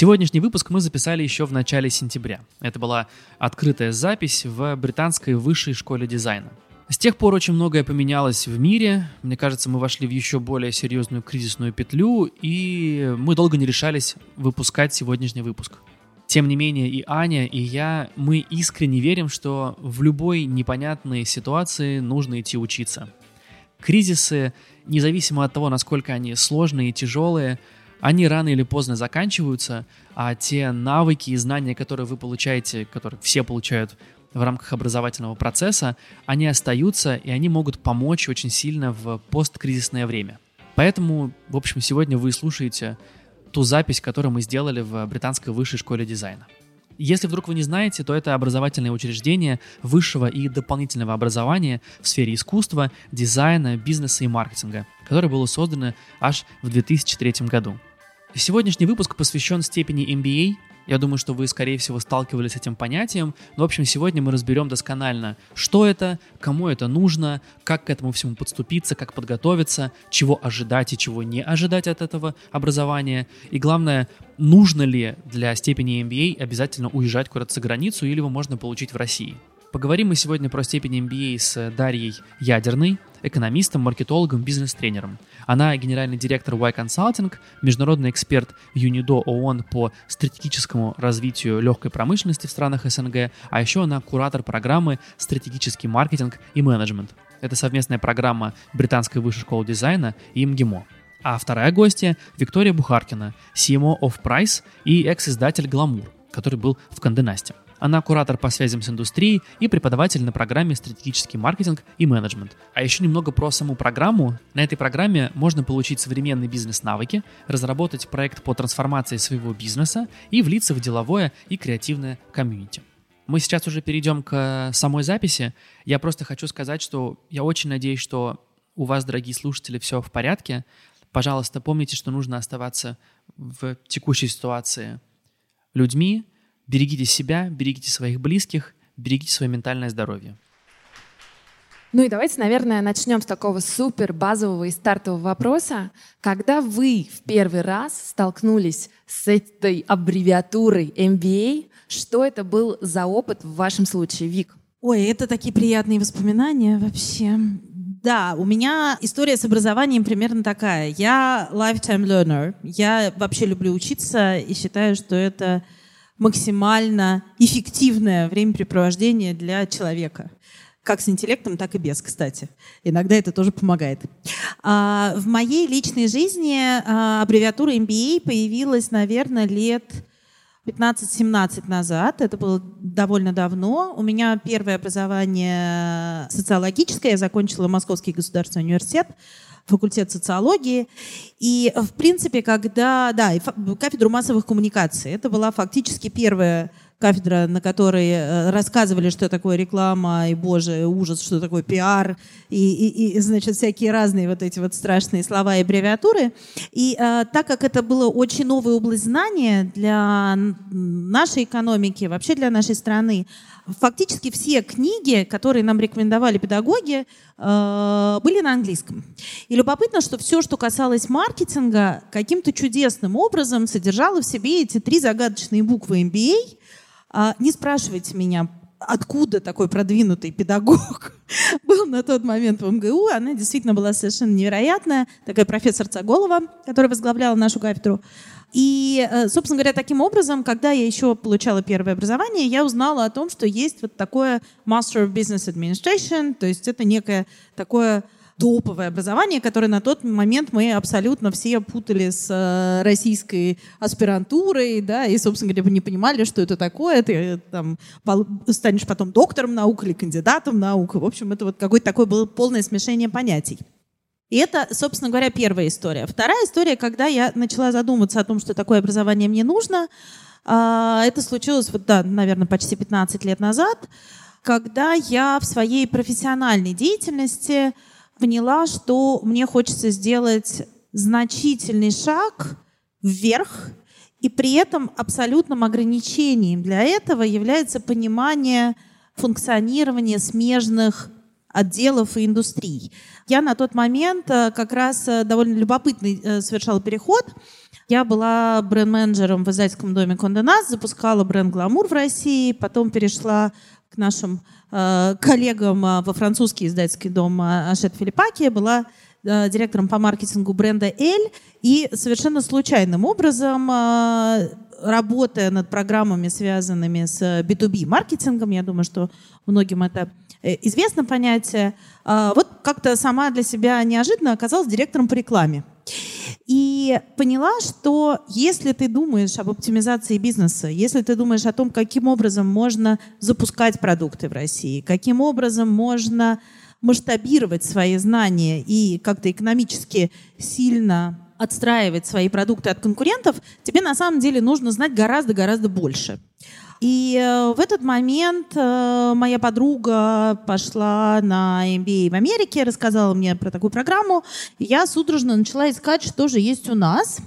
Сегодняшний выпуск мы записали еще в начале сентября. Это была открытая запись в британской высшей школе дизайна. С тех пор очень многое поменялось в мире. Мне кажется, мы вошли в еще более серьезную кризисную петлю, и мы долго не решались выпускать сегодняшний выпуск. Тем не менее, и Аня, и я, мы искренне верим, что в любой непонятной ситуации нужно идти учиться. Кризисы, независимо от того, насколько они сложные и тяжелые, они рано или поздно заканчиваются, а те навыки и знания, которые вы получаете, которые все получают в рамках образовательного процесса, они остаются и они могут помочь очень сильно в посткризисное время. Поэтому, в общем, сегодня вы слушаете ту запись, которую мы сделали в Британской высшей школе дизайна. Если вдруг вы не знаете, то это образовательное учреждение высшего и дополнительного образования в сфере искусства, дизайна, бизнеса и маркетинга, которое было создано аж в 2003 году. Сегодняшний выпуск посвящен степени MBA. Я думаю, что вы, скорее всего, сталкивались с этим понятием. Но, в общем, сегодня мы разберем досконально, что это, кому это нужно, как к этому всему подступиться, как подготовиться, чего ожидать и чего не ожидать от этого образования. И главное, нужно ли для степени MBA обязательно уезжать куда-то за границу или его можно получить в России. Поговорим мы сегодня про степень MBA с Дарьей Ядерной, экономистом, маркетологом, бизнес-тренером. Она генеральный директор Y Consulting, международный эксперт ЮНИДО ООН по стратегическому развитию легкой промышленности в странах СНГ, а еще она куратор программы «Стратегический маркетинг и менеджмент». Это совместная программа Британской высшей школы дизайна и МГИМО. А вторая гостья – Виктория Бухаркина, CMO of Price и экс-издатель «Гламур», который был в Канденасте. Она куратор по связям с индустрией и преподаватель на программе «Стратегический маркетинг и менеджмент». А еще немного про саму программу. На этой программе можно получить современные бизнес-навыки, разработать проект по трансформации своего бизнеса и влиться в деловое и креативное комьюнити. Мы сейчас уже перейдем к самой записи. Я просто хочу сказать, что я очень надеюсь, что у вас, дорогие слушатели, все в порядке. Пожалуйста, помните, что нужно оставаться в текущей ситуации людьми, Берегите себя, берегите своих близких, берегите свое ментальное здоровье. Ну и давайте, наверное, начнем с такого супер базового и стартового вопроса. Когда вы в первый раз столкнулись с этой аббревиатурой MBA, что это был за опыт в вашем случае, Вик? Ой, это такие приятные воспоминания вообще. Да, у меня история с образованием примерно такая. Я lifetime learner. Я вообще люблю учиться и считаю, что это максимально эффективное времяпрепровождение для человека. Как с интеллектом, так и без, кстати. Иногда это тоже помогает. А, в моей личной жизни а, аббревиатура MBA появилась, наверное, лет 15-17 назад. Это было довольно давно. У меня первое образование социологическое. Я закончила Московский государственный университет факультет социологии. И, в принципе, когда... Да, кафедру массовых коммуникаций. Это была фактически первая кафедра, на которой э, рассказывали, что такое реклама, и, боже, ужас, что такое пиар, и, и, и значит, всякие разные вот эти вот страшные слова и аббревиатуры. И а, так как это было очень новая область знания для нашей экономики, вообще для нашей страны, фактически все книги, которые нам рекомендовали педагоги, э, были на английском. И любопытно, что все, что касалось маркетинга, каким-то чудесным образом содержало в себе эти три загадочные буквы MBA. А, не спрашивайте меня, откуда такой продвинутый педагог был на тот момент в МГУ. Она действительно была совершенно невероятная. Такая профессор Цаголова, которая возглавляла нашу кафедру. И, э, собственно говоря, таким образом, когда я еще получала первое образование, я узнала о том, что есть вот такое Master of Business Administration, то есть это некое такое топовое образование, которое на тот момент мы абсолютно все путали с э, российской аспирантурой, да, и, собственно говоря, не понимали, что это такое. Ты э, там станешь потом доктором наук или кандидатом наук. В общем, это вот какое-то такое было полное смешение понятий. И это, собственно говоря, первая история. Вторая история, когда я начала задумываться о том, что такое образование мне нужно, а, это случилось, вот, да, наверное, почти 15 лет назад, когда я в своей профессиональной деятельности поняла, что мне хочется сделать значительный шаг вверх, и при этом абсолютным ограничением для этого является понимание функционирования смежных отделов и индустрий. Я на тот момент э, как раз э, довольно любопытный э, совершала переход. Я была бренд-менеджером в издательском доме Конде Наст, запускала бренд «Гламур» в России, потом перешла к нашим э, коллегам во французский издательский дом Ашет Филиппаки, была э, директором по маркетингу бренда «Эль», и совершенно случайным образом э, работая над программами, связанными с B2B маркетингом, я думаю, что многим это известно понятие. А, вот как-то сама для себя неожиданно оказалась директором по рекламе. И поняла, что если ты думаешь об оптимизации бизнеса, если ты думаешь о том, каким образом можно запускать продукты в России, каким образом можно масштабировать свои знания и как-то экономически сильно отстраивать свои продукты от конкурентов, тебе на самом деле нужно знать гораздо-гораздо больше. И э, в этот момент э, моя подруга пошла на MBA в Америке, рассказала мне про такую программу. Я судорожно начала искать, что же есть у нас.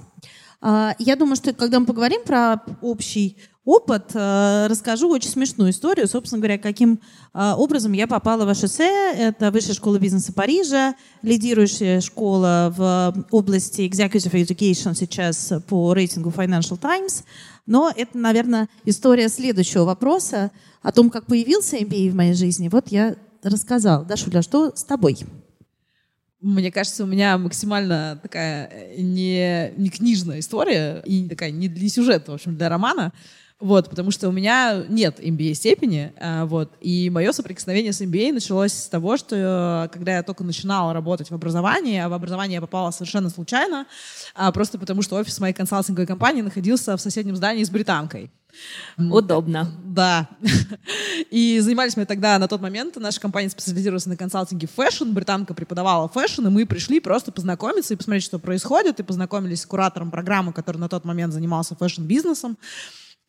А, я думаю, что когда мы поговорим про общий опыт, э, расскажу очень смешную историю, собственно говоря, каким образом я попала в HSE. Это Высшая школа бизнеса Парижа, лидирующая школа в области Executive Education сейчас по рейтингу Financial Times. Но это, наверное, история следующего вопроса о том, как появился MBA в моей жизни. Вот я рассказал. Дашуля, что с тобой? Мне кажется, у меня максимально такая э, не, не книжная история и такая не для сюжета, в общем, для романа. Вот, потому что у меня нет MBA степени, а, вот, и мое соприкосновение с MBA началось с того, что э, когда я только начинала работать в образовании, а в образование я попала совершенно случайно, а, просто потому что офис моей консалтинговой компании находился в соседнем здании с британкой. Удобно. Да. И занимались мы тогда, на тот момент, наша компания специализировалась на консалтинге фэшн, британка преподавала фэшн, и мы пришли просто познакомиться и посмотреть, что происходит, и познакомились с куратором программы, который на тот момент занимался фэшн-бизнесом.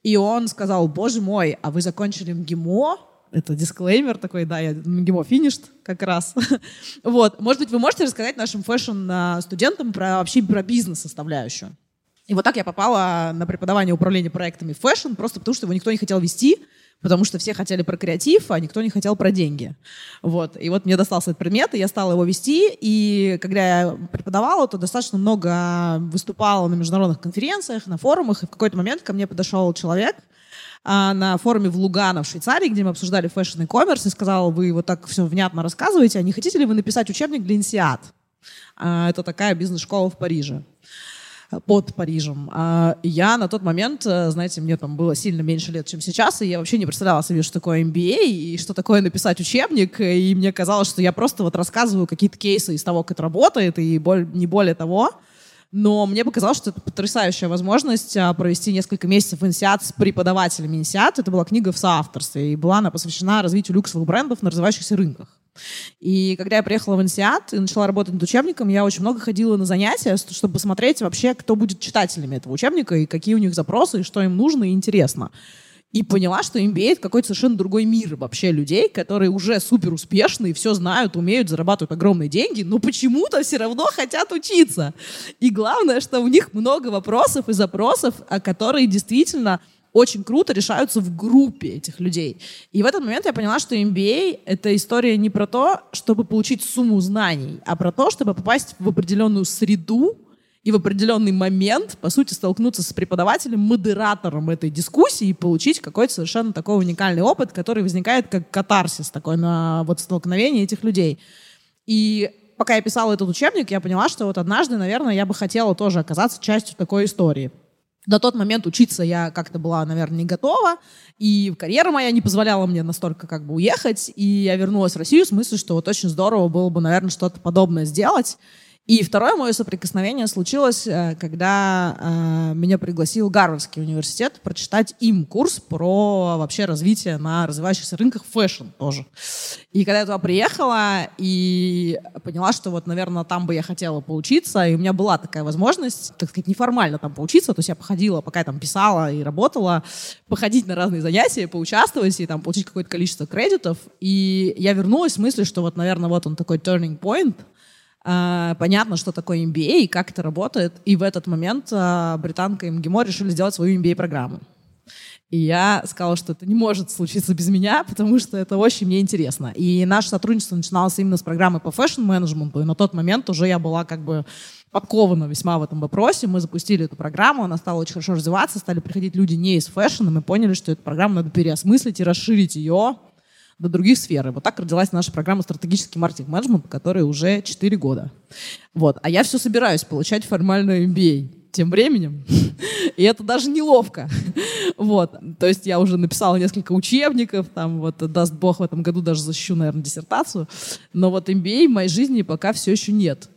И он сказал, боже мой, а вы закончили МГИМО? Это дисклеймер такой, да, я МГИМО finished как раз. вот, может быть, вы можете рассказать нашим фэшн-студентам про вообще про бизнес-составляющую? И вот так я попала на преподавание управления проектами фэшн, просто потому что его никто не хотел вести, потому что все хотели про креатив, а никто не хотел про деньги. Вот. И вот мне достался этот предмет, и я стала его вести, и когда я преподавала, то достаточно много выступала на международных конференциях, на форумах, и в какой-то момент ко мне подошел человек, а, на форуме в Лугано в Швейцарии, где мы обсуждали фэшн e-commerce, и сказал, вы вот так все внятно рассказываете, а не хотите ли вы написать учебник для INSEAD? А, это такая бизнес-школа в Париже под Парижем. А я на тот момент, э, знаете, мне там было сильно меньше лет, чем сейчас, и я вообще не представляла себе, что такое MBA, и что такое написать учебник, и мне казалось, что я просто вот рассказываю какие-то кейсы из того, как это работает, и не более того. Но мне показалось, что это потрясающая возможность а, провести несколько месяцев INSEAD с преподавателями INSEAD. Это была книга в соавторстве, и была она посвящена развитию люксовых брендов на развивающихся рынках. И когда я приехала в Инсиат и начала работать над учебником, я очень много ходила на занятия, чтобы посмотреть вообще, кто будет читателями этого учебника, и какие у них запросы, и что им нужно и интересно. И поняла, что MBA — это какой-то совершенно другой мир вообще людей, которые уже супер успешные, все знают, умеют, зарабатывают огромные деньги, но почему-то все равно хотят учиться. И главное, что у них много вопросов и запросов, которые действительно очень круто решаются в группе этих людей. И в этот момент я поняла, что MBA — это история не про то, чтобы получить сумму знаний, а про то, чтобы попасть в определенную среду и в определенный момент, по сути, столкнуться с преподавателем, модератором этой дискуссии и получить какой-то совершенно такой уникальный опыт, который возникает как катарсис такой на вот столкновении этих людей. И пока я писала этот учебник, я поняла, что вот однажды, наверное, я бы хотела тоже оказаться частью такой истории. На тот момент учиться я как-то была, наверное, не готова, и карьера моя не позволяла мне настолько как бы уехать, и я вернулась в Россию с мыслью, что вот очень здорово было бы, наверное, что-то подобное сделать. И второе мое соприкосновение случилось, э, когда э, меня пригласил Гарвардский университет прочитать им курс про вообще развитие на развивающихся рынках фэшн тоже. И когда я туда приехала и поняла, что вот, наверное, там бы я хотела поучиться, и у меня была такая возможность, так сказать, неформально там поучиться, то есть я походила, пока я там писала и работала, походить на разные занятия, поучаствовать и там получить какое-то количество кредитов. И я вернулась с мыслью, что вот, наверное, вот он такой turning point — понятно, что такое MBA и как это работает. И в этот момент uh, британка и МГИМО решили сделать свою MBA-программу. И я сказала, что это не может случиться без меня, потому что это очень мне интересно. И наше сотрудничество начиналось именно с программы по фэшн-менеджменту. И на тот момент уже я была как бы подкована весьма в этом вопросе. Мы запустили эту программу, она стала очень хорошо развиваться, стали приходить люди не из фэшна, мы поняли, что эту программу надо переосмыслить и расширить ее до других сфер. И вот так родилась наша программа «Стратегический маркетинг-менеджмент», которая уже 4 года. Вот. А я все собираюсь получать формальную MBA тем временем. И это даже неловко. Вот. То есть я уже написала несколько учебников, там вот, даст бог, в этом году даже защищу, наверное, диссертацию. Но вот MBA в моей жизни пока все еще нет.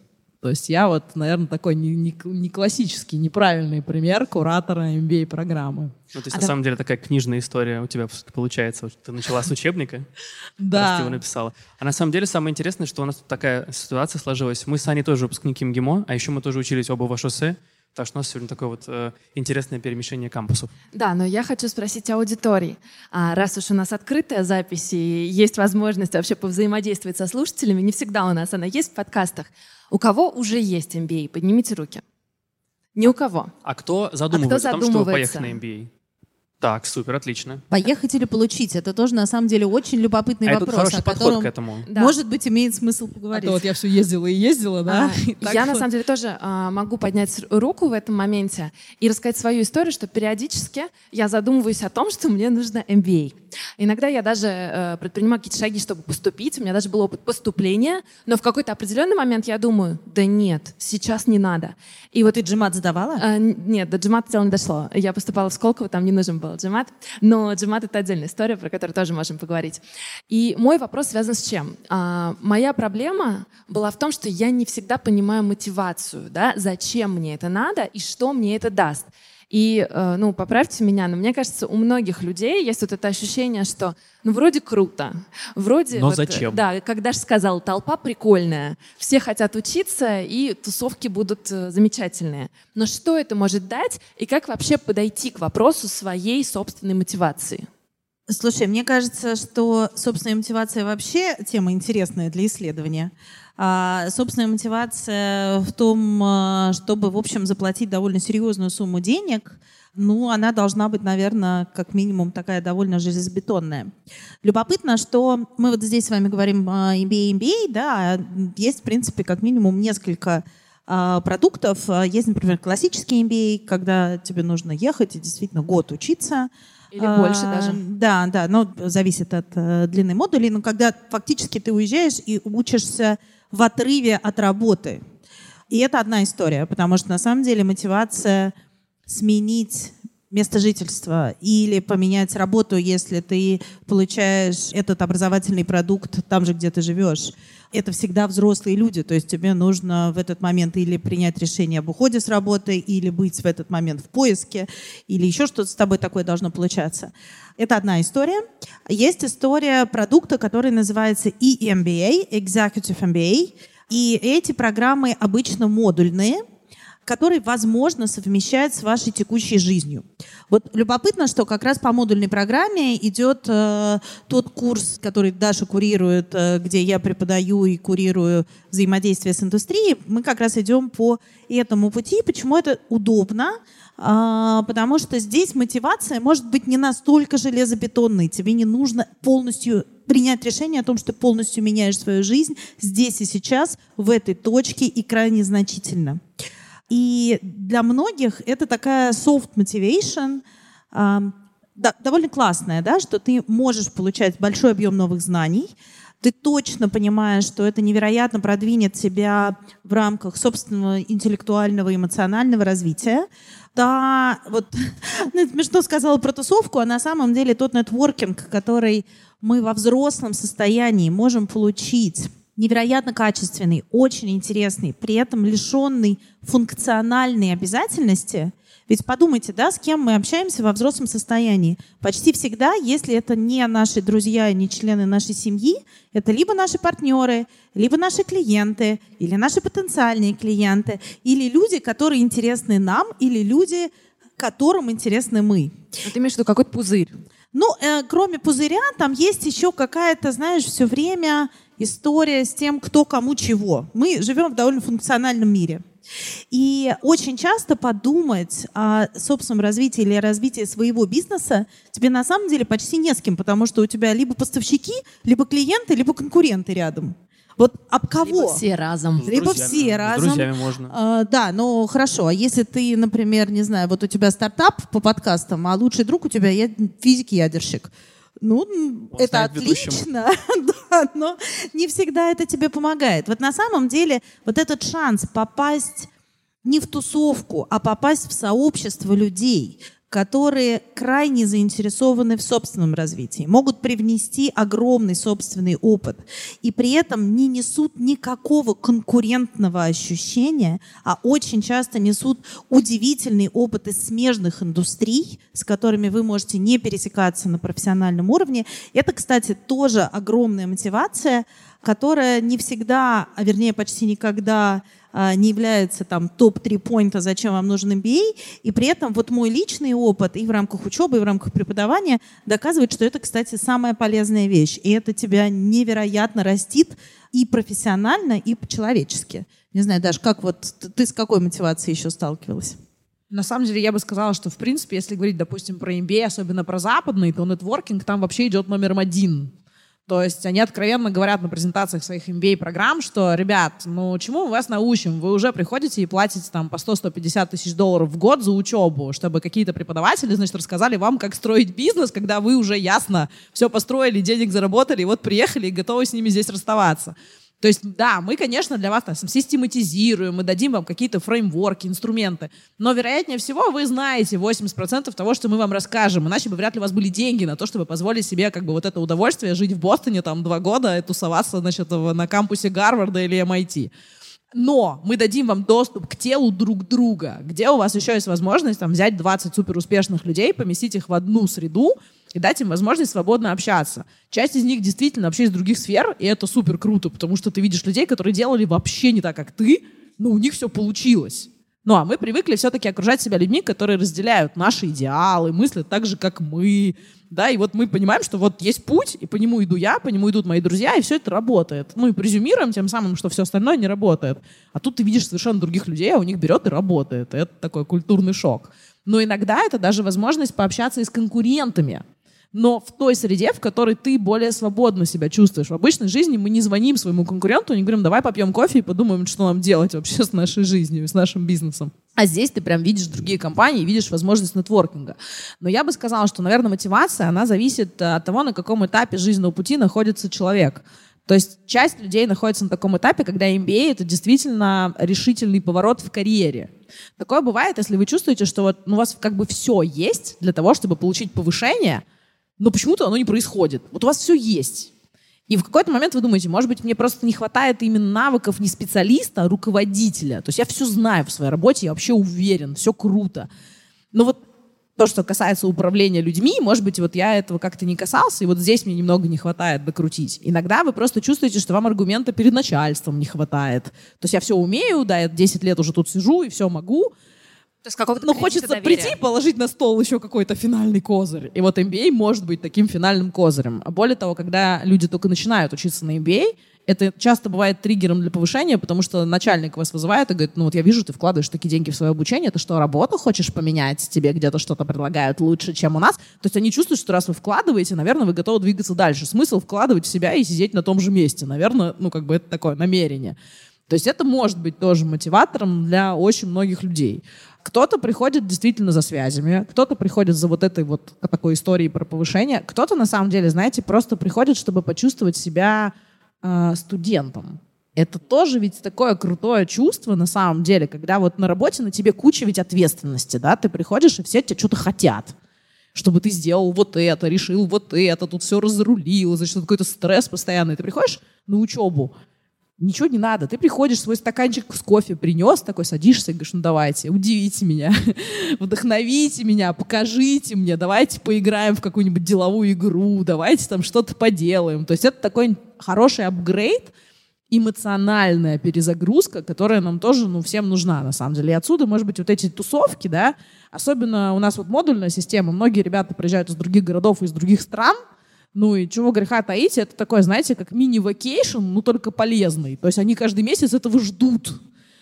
То есть я вот, наверное, такой не, не, не классический, неправильный пример куратора MBA-программы. Ну, то есть, а на да... самом деле, такая книжная история у тебя получается. Ты начала с учебника, да. раз ты его написала. А на самом деле, самое интересное, что у нас тут такая ситуация сложилась. Мы с Аней тоже выпускники МГИМО, а еще мы тоже учились оба в шоссе. Так что у нас сегодня такое вот э, интересное перемещение кампусов. Да, но я хочу спросить аудитории. А раз уж у нас открытая запись и есть возможность вообще повзаимодействовать со слушателями, не всегда у нас она есть в подкастах. У кого уже есть MBA? Поднимите руки. Ни у кого. А кто задумывается, а кто задумывается? о том, чтобы поехать на MBA? Так, супер, отлично. Поехать или получить? Это тоже, на самом деле, очень любопытный а вопрос. Это хороший подход к этому. Да. Может быть, имеет смысл поговорить. А то вот я все ездила и ездила, да? А, я, вот. на самом деле, тоже а, могу поднять руку в этом моменте и рассказать свою историю, что периодически я задумываюсь о том, что мне нужно MBA. Иногда я даже э, предпринимаю какие-то шаги, чтобы поступить. У меня даже был опыт поступления, но в какой-то определенный момент я думаю, да нет, сейчас не надо. И вот ты джимат сдавала? Э, нет, до джимата дело не дошло. Я поступала в Сколково, там не нужен был джимат. Но джимат — это отдельная история, про которую тоже можем поговорить. И мой вопрос связан с чем? А, моя проблема была в том, что я не всегда понимаю мотивацию, да, зачем мне это надо и что мне это даст. И, э, ну, поправьте меня, но мне кажется, у многих людей есть вот это ощущение, что, ну, вроде круто, вроде... Но вот, зачем? Да, когда же сказал, толпа прикольная, все хотят учиться, и тусовки будут э, замечательные. Но что это может дать, и как вообще подойти к вопросу своей собственной мотивации? Слушай, мне кажется, что собственная мотивация вообще тема интересная для исследования. А, собственная мотивация в том, а, чтобы, в общем, заплатить довольно серьезную сумму денег, ну, она должна быть, наверное, как минимум такая довольно железобетонная. Любопытно, что мы вот здесь с вами говорим MBA, MBA, да, а есть, в принципе, как минимум несколько продуктов. Есть, например, классический MBA, когда тебе нужно ехать и действительно год учиться. Или а, больше даже. Да, да, но зависит от э, длины модулей. Но когда фактически ты уезжаешь и учишься в отрыве от работы. И это одна история, потому что на самом деле мотивация сменить место жительства или поменять работу, если ты получаешь этот образовательный продукт там же, где ты живешь. Это всегда взрослые люди, то есть тебе нужно в этот момент или принять решение об уходе с работы, или быть в этот момент в поиске, или еще что-то с тобой такое должно получаться. Это одна история. Есть история продукта, который называется EMBA, Executive MBA. И эти программы обычно модульные, которые возможно совмещать с вашей текущей жизнью. Вот любопытно, что как раз по модульной программе идет э, тот курс, который Даша курирует, э, где я преподаю и курирую взаимодействие с индустрией. Мы как раз идем по этому пути. Почему это удобно? А, потому что здесь мотивация может быть не настолько железобетонной. Тебе не нужно полностью принять решение о том, что ты полностью меняешь свою жизнь здесь и сейчас, в этой точке и крайне значительно. И для многих это такая soft motivation, довольно классная, да, что ты можешь получать большой объем новых знаний, ты точно понимаешь, что это невероятно продвинет тебя в рамках собственного интеллектуального и эмоционального развития. Да, вот ну, смешно сказала про тусовку, а на самом деле тот нетворкинг, который мы во взрослом состоянии можем получить, невероятно качественный, очень интересный, при этом лишенный функциональной обязательности – ведь подумайте, да, с кем мы общаемся во взрослом состоянии. Почти всегда, если это не наши друзья, не члены нашей семьи, это либо наши партнеры, либо наши клиенты, или наши потенциальные клиенты, или люди, которые интересны нам, или люди, которым интересны мы. А ты имеешь в виду какой-то пузырь? Ну, э, кроме пузыря, там есть еще какая-то, знаешь, все время история с тем, кто кому чего. Мы живем в довольно функциональном мире. И очень часто подумать о собственном развитии или о развитии своего бизнеса тебе на самом деле почти не с кем, потому что у тебя либо поставщики, либо клиенты, либо конкуренты рядом. Вот об кого? Либо все разом. С Либо друзьями. все С разом. друзьями можно. А, да, ну хорошо. А если ты, например, не знаю, вот у тебя стартап по подкастам, а лучший друг у тебя я- физик-ядерщик. Ну, Он это отлично, да, но не всегда это тебе помогает. Вот на самом деле вот этот шанс попасть не в тусовку, а попасть в сообщество людей, которые крайне заинтересованы в собственном развитии, могут привнести огромный собственный опыт и при этом не несут никакого конкурентного ощущения, а очень часто несут удивительный опыт из смежных индустрий, с которыми вы можете не пересекаться на профессиональном уровне. Это, кстати, тоже огромная мотивация, которая не всегда, а вернее почти никогда не является там топ-3 поинта, зачем вам нужен MBA, и при этом вот мой личный опыт и в рамках учебы, и в рамках преподавания доказывает, что это, кстати, самая полезная вещь, и это тебя невероятно растит и профессионально, и по-человечески. Не знаю, Даш, как вот ты с какой мотивацией еще сталкивалась? На самом деле, я бы сказала, что, в принципе, если говорить, допустим, про MBA, особенно про западный, то нетворкинг там вообще идет номером один. То есть они откровенно говорят на презентациях своих MBA-программ, что, ребят, ну чему мы вас научим? Вы уже приходите и платите там по 100-150 тысяч долларов в год за учебу, чтобы какие-то преподаватели, значит, рассказали вам, как строить бизнес, когда вы уже ясно все построили, денег заработали, и вот приехали и готовы с ними здесь расставаться. То есть, да, мы, конечно, для вас там систематизируем, мы дадим вам какие-то фреймворки, инструменты, но, вероятнее всего, вы знаете 80% того, что мы вам расскажем, иначе бы вряд ли у вас были деньги на то, чтобы позволить себе как бы вот это удовольствие жить в Бостоне там два года и тусоваться, значит, на кампусе Гарварда или MIT. Но мы дадим вам доступ к телу друг друга, где у вас еще есть возможность там, взять 20 суперуспешных людей, поместить их в одну среду и дать им возможность свободно общаться. Часть из них действительно вообще из других сфер, и это супер круто, потому что ты видишь людей, которые делали вообще не так, как ты, но у них все получилось. Ну, а мы привыкли все-таки окружать себя людьми, которые разделяют наши идеалы, мыслят так же, как мы. Да, и вот мы понимаем, что вот есть путь, и по нему иду я, по нему идут мои друзья, и все это работает. Ну и презюмируем тем самым, что все остальное не работает. А тут ты видишь совершенно других людей, а у них берет и работает. Это такой культурный шок. Но иногда это даже возможность пообщаться и с конкурентами но в той среде, в которой ты более свободно себя чувствуешь. В обычной жизни мы не звоним своему конкуренту, не говорим, давай попьем кофе и подумаем, что нам делать вообще с нашей жизнью, с нашим бизнесом. А здесь ты прям видишь другие компании, видишь возможность нетворкинга. Но я бы сказала, что, наверное, мотивация, она зависит э, от того, на каком этапе жизненного пути находится человек. То есть часть людей находится на таком этапе, когда MBA — это действительно решительный поворот в карьере. Такое бывает, если вы чувствуете, что вот, ну, у вас как бы все есть для того, чтобы получить повышение, но почему-то оно не происходит. Вот у вас все есть. И в какой-то момент вы думаете, может быть, мне просто не хватает именно навыков не специалиста, а руководителя. То есть я все знаю в своей работе, я вообще уверен, все круто. Но вот то, что касается управления людьми, может быть, вот я этого как-то не касался, и вот здесь мне немного не хватает докрутить. Иногда вы просто чувствуете, что вам аргумента перед начальством не хватает. То есть я все умею, да, я 10 лет уже тут сижу и все могу, То есть какого-то кредита хочется доверия. прийти и положить на стол еще какой-то финальный козырь. И вот MBA может быть таким финальным козырем. А более того, когда люди только начинают учиться на MBA, это часто бывает триггером для повышения, потому что начальник вас вызывает и говорит, ну вот я вижу, ты вкладываешь такие деньги в свое обучение, ты что, работу хочешь поменять? Тебе где-то что-то предлагают лучше, чем у нас? То есть они чувствуют, что раз вы вкладываете, наверное, вы готовы двигаться дальше. Смысл вкладывать в себя и сидеть на том же месте. Наверное, ну как бы это такое намерение. То есть это может быть тоже мотиватором для очень многих людей. Кто-то приходит действительно за связями, кто-то приходит за вот этой вот такой историей про повышение, кто-то на самом деле, знаете, просто приходит, чтобы почувствовать себя э, студентом. Это тоже ведь такое крутое чувство на самом деле, когда вот на работе на тебе куча ведь ответственности, да, ты приходишь, и все тебя что-то хотят чтобы ты сделал вот это, решил вот это, тут все разрулил, значит, какой-то стресс постоянный. Ты приходишь на учебу, ничего не надо. Ты приходишь, свой стаканчик с кофе принес, такой садишься и говоришь, ну давайте, удивите меня, вдохновите меня, покажите мне, давайте поиграем в какую-нибудь деловую игру, давайте там что-то поделаем. То есть это такой хороший апгрейд, эмоциональная перезагрузка, которая нам тоже, ну, всем нужна, на самом деле. И отсюда, может быть, вот эти тусовки, да, особенно у нас вот модульная система, многие ребята приезжают из других городов из других стран, ну и чего греха таить, это такое, знаете, как мини-вакейшн, ну только полезный. То есть они каждый месяц этого ждут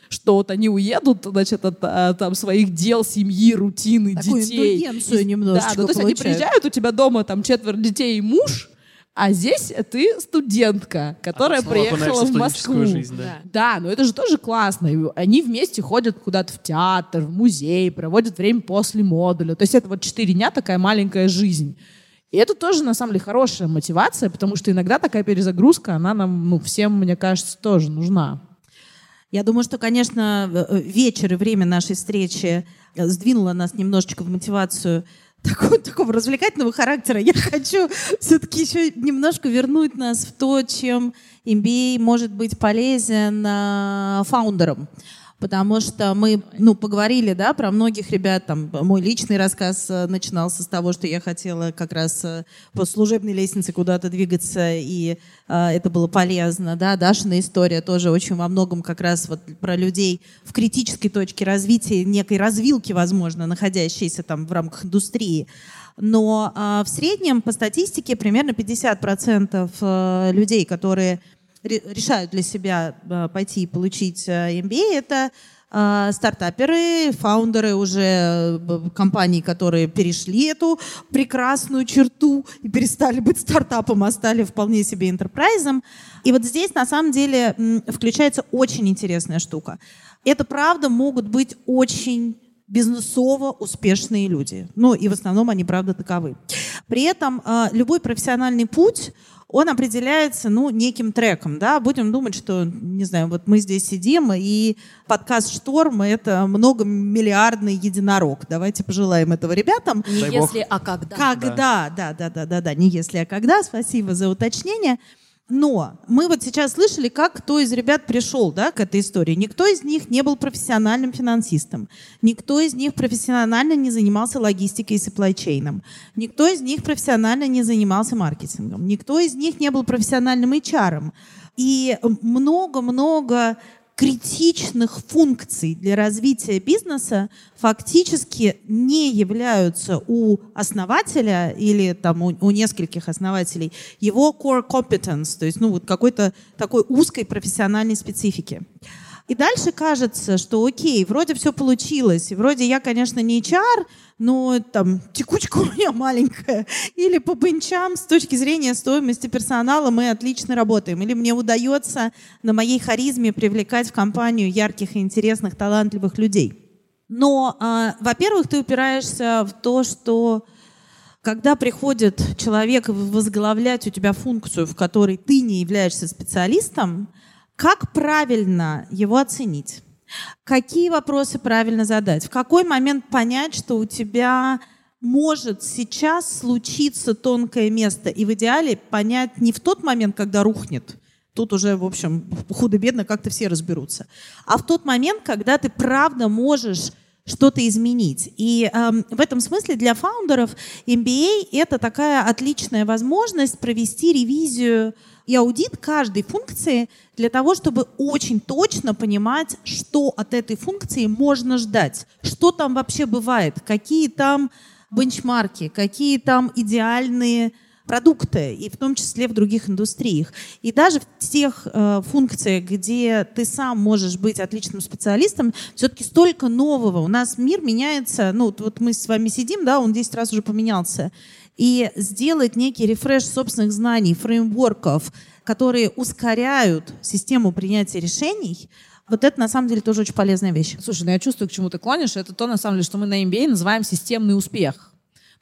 что вот они уедут, значит, от, от там, своих дел, семьи, рутины, Такую детей. И- немножечко Да, ну, то есть они приезжают, у тебя дома там четверо детей и муж, а здесь ты студентка, которая А снова окунаешься приехала в Москву. жизнь, да. Да, но это же тоже классно. И Они вместе ходят куда-то в театр, в музей, проводят время после модуля. То есть это вот четыре дня такая маленькая жизнь. И это тоже, на самом деле, хорошая мотивация, потому что иногда такая перезагрузка, она нам, ну, всем, мне кажется, тоже нужна. Я думаю, что, конечно, э, э, вечер и время нашей встречи э, сдвинуло нас немножечко в мотивацию такого, такого развлекательного характера. Я хочу все-таки еще немножко вернуть нас в то, чем MBA может быть полезен э, фаундерам. Потому что мы ну, поговорили да, про многих ребят. Там, мой личный рассказ э, начинался с того, что я хотела как раз э, по служебной лестнице куда-то двигаться, и э, это было полезно. Да? Дашина история тоже очень во многом как раз вот про людей в критической точке развития, некой развилки, возможно, находящейся там в рамках индустрии. Но э, в среднем по статистике примерно 50% э, людей, которые решают для себя э, пойти и получить э, MBA, это э, стартаперы, фаундеры уже компаний, которые перешли эту прекрасную черту и перестали быть стартапом, а стали вполне себе интерпрайзом. И вот здесь на самом деле включается очень интересная штука. Это правда могут быть очень бизнесово успешные люди. Ну и в основном они, правда, таковы. При этом любой профессиональный путь, он определяется, ну, неким треком, да, будем думать, что, не знаю, вот мы здесь сидим, и подкаст «Шторм» — это многомиллиардный единорог. Давайте пожелаем этого ребятам. Не Дай бог. если, а когда. Когда, да, да, да, да, да, не если, а когда. Спасибо за уточнение. Но мы вот сейчас слышали, как кто из ребят пришел да, к этой истории. Никто из них не был профессиональным финансистом. Никто из них профессионально не занимался логистикой и supply Никто из них профессионально не занимался маркетингом. Никто из них не был профессиональным HR. И много-много критичных функций для развития бизнеса фактически не являются у основателя или там у, у нескольких основателей его core competence, то есть ну вот какой-то такой узкой профессиональной специфики. И дальше кажется, что окей, вроде все получилось, и вроде я, конечно, не HR, но там текучка у меня маленькая. Или по бенчам с точки зрения стоимости персонала мы отлично работаем. Или мне удается на моей харизме привлекать в компанию ярких и интересных, талантливых людей. Но, а, во-первых, ты упираешься в то, что когда приходит человек возглавлять у тебя функцию, в которой ты не являешься специалистом, как правильно его оценить? Какие вопросы правильно задать? В какой момент понять, что у тебя может сейчас случиться тонкое место? И в идеале понять не в тот момент, когда рухнет, Тут уже, в общем, худо-бедно как-то все разберутся. А в тот момент, когда ты правда можешь что-то изменить. И эм, в этом смысле для фаундеров MBA это такая отличная возможность провести ревизию и аудит каждой функции для того, чтобы очень точно понимать, что от этой функции можно ждать, что там вообще бывает, какие там бенчмарки, какие там идеальные продукты, и в том числе в других индустриях. И даже в тех э, функциях, где ты сам можешь быть отличным специалистом, все-таки столько нового. У нас мир меняется, ну вот- мы с вами сидим, да, он 10 раз уже поменялся. И сделать некий рефреш собственных знаний, фреймворков, которые ускоряют систему принятия решений, вот это на самом деле тоже очень полезная вещь. Слушай, ну я чувствую, к чему ты клонишь. Это то, на самом деле, что мы на MBA называем системный успех.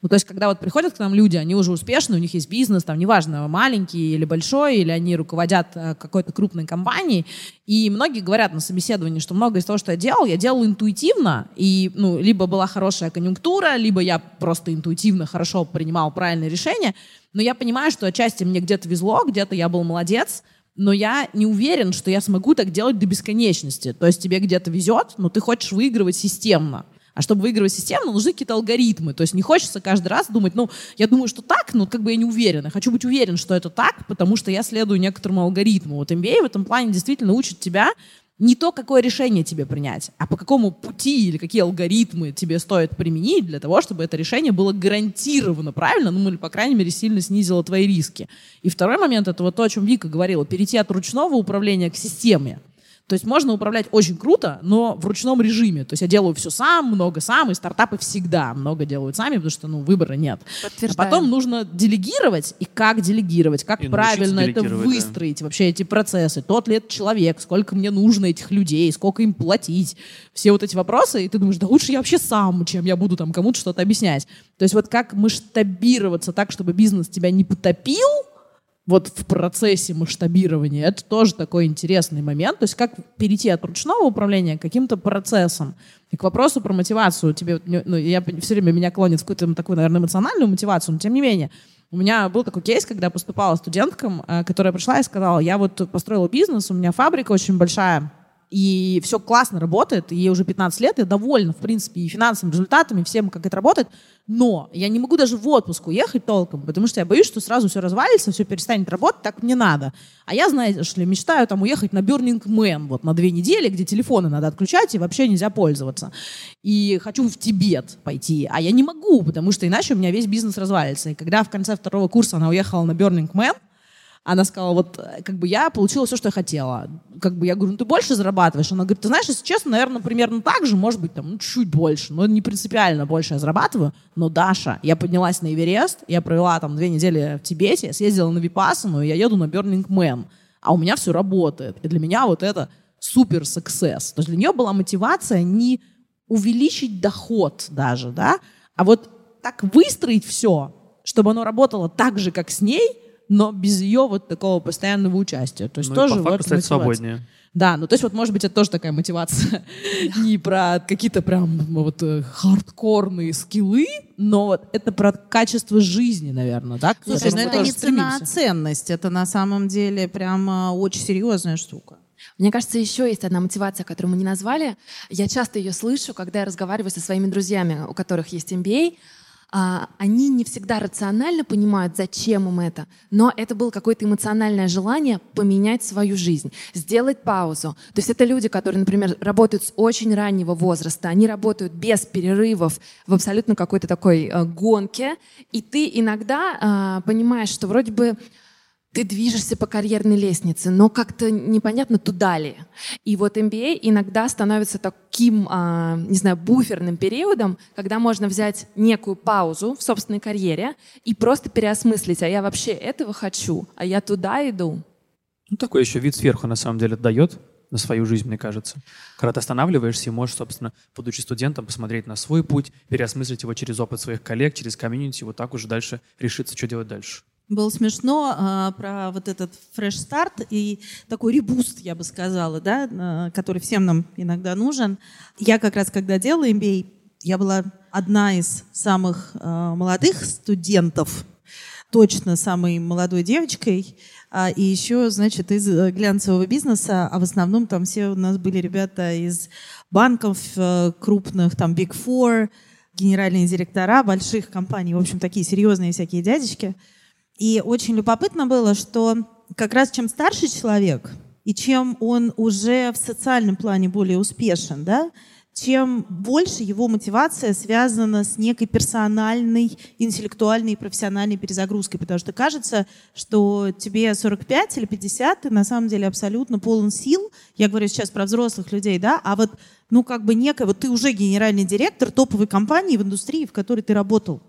Ну, то есть, когда вот приходят к нам люди, они уже успешны, у них есть бизнес, там, неважно, маленький или большой, или они руководят э, какой-то крупной компанией, и многие говорят на собеседовании, что многое из того, что я делал, я делал интуитивно, и, ну, либо была хорошая конъюнктура, либо я просто интуитивно хорошо принимал правильные решения, но я понимаю, что отчасти мне где-то везло, где-то я был молодец, но я не уверен, что я смогу так делать до бесконечности. То есть тебе где-то везет, но ты хочешь выигрывать системно. А чтобы выигрывать системно, нужны какие-то алгоритмы. То есть не хочется каждый раз думать, ну, я думаю, что так, но как бы я не уверен. Я хочу быть уверен, что это так, потому что я следую некоторому алгоритму. Вот MBA в этом плане действительно учит тебя не то, какое решение тебе принять, а по какому пути или какие алгоритмы тебе стоит применить для того, чтобы это решение было гарантированно правильно, ну или, по крайней мере, сильно снизило твои риски. И второй момент, это вот то, о чем Вика говорила, перейти от ручного управления к системе. То есть можно управлять очень круто, но в ручном режиме. То есть я делаю все сам, много сам, и стартапы всегда много делают сами, потому что ну, выбора нет. А потом нужно делегировать, и как делегировать, как И правильно это делегировать, да. выстроить, вообще эти процессы. Тот ли это человек, сколько мне нужно этих людей, сколько им платить. Все вот эти вопросы, и ты думаешь, да лучше я вообще сам, чем я буду там кому-то что-то объяснять. То есть вот как масштабироваться так, чтобы бизнес тебя не потопил, вот в процессе масштабирования, это тоже такой интересный момент. То есть как перейти от ручного управления к каким-то процессам. И к вопросу про мотивацию. Тебе, ну, я все время меня клонит в какую-то такую, наверное, эмоциональную мотивацию, но тем не менее. У меня был такой кейс, когда поступала студенткам, э, которая пришла и сказала, я вот построила бизнес, у меня фабрика очень большая, и все классно работает, и ей уже 15 лет, я довольна, в принципе, и финансовыми результатами, всем, как это работает, но я не могу даже в отпуск уехать толком, потому что я боюсь, что сразу все развалится, все перестанет работать, так мне надо. А я, знаешь ли, мечтаю там уехать на Burning Man вот на две недели, где телефоны надо отключать и вообще нельзя пользоваться. И хочу в Тибет пойти, а я не могу, потому что иначе у меня весь бизнес развалится. И когда в конце второго курса она уехала на Burning Man, она сказала, вот, э, как бы я получила все, что я хотела. Как бы я говорю, ну ты больше зарабатываешь? Она говорит, ты знаешь, если честно, наверное, примерно так же, может быть, там, ну, чуть больше, но не принципиально больше я зарабатываю. Но, Даша, я поднялась на Эверест, я провела там две недели в Тибете, съездила на Випассану, и я еду на Burning Man. А у меня все работает. И для меня вот это супер суксесс. То есть для нее была мотивация не увеличить доход даже, да, а вот так выстроить все, чтобы оно работало так же, как с ней, но без ее вот такого постоянного участия. То есть Ну и тоже по вот факту стать мотивация. свободнее. Да, ну то есть вот может быть это тоже такая мотивация не про какие-то прям вот э, хардкорные скиллы, но вот это про качество жизни, наверное, да? Слушай, ну это не цена, а ценность. Это на самом деле прямо очень серьезная штука. Мне кажется, еще есть одна мотивация, которую мы не назвали. Я часто ее слышу, когда я разговариваю со своими друзьями, у которых есть MBA. А, они не всегда рационально понимают, зачем им это, но это было какое-то эмоциональное желание поменять свою жизнь, сделать паузу. То есть это люди, которые, например, работают с очень раннего возраста, они работают без перерывов в абсолютно какой-то такой э, гонке, и ты иногда а, понимаешь, что вроде бы ты движешься по карьерной лестнице, но как-то непонятно, туда ли. И вот MBA иногда становится таким, а, не знаю, буферным периодом, когда можно взять некую паузу в собственной карьере и просто переосмыслить, а я вообще этого хочу, а я туда иду. Ну, такой еще вид сверху, на самом деле, дает на свою жизнь, мне кажется. Когда ты останавливаешься и можешь, собственно, будучи студентом, посмотреть на свой путь, переосмыслить его через опыт своих коллег, через комьюнити, вот так уже дальше решиться, что делать дальше. Было смешно а, про вот этот fresh start и такой reboost, я бы сказала, да, а, который всем нам иногда нужен. Я как раз, когда делала MBA, я была одна из самых а, молодых студентов, точно самой молодой девочкой, а, и еще, значит, из э, глянцевого бизнеса, а в основном там все у нас были ребята из банков э, крупных, там Big Four, генеральные директора больших компаний, в общем, такие серьезные всякие дядечки. И очень любопытно было, что как раз чем старше человек, и чем он уже в социальном плане более успешен, да, чем больше его мотивация связана с некой персональной, интеллектуальной и профессиональной перезагрузкой. Потому что кажется, что тебе 45 или 50, ты на самом деле абсолютно полон сил. Я говорю сейчас про взрослых людей, да, а вот, ну, как бы некая, вот ты уже генеральный директор топовой компании в индустрии, в которой ты работал.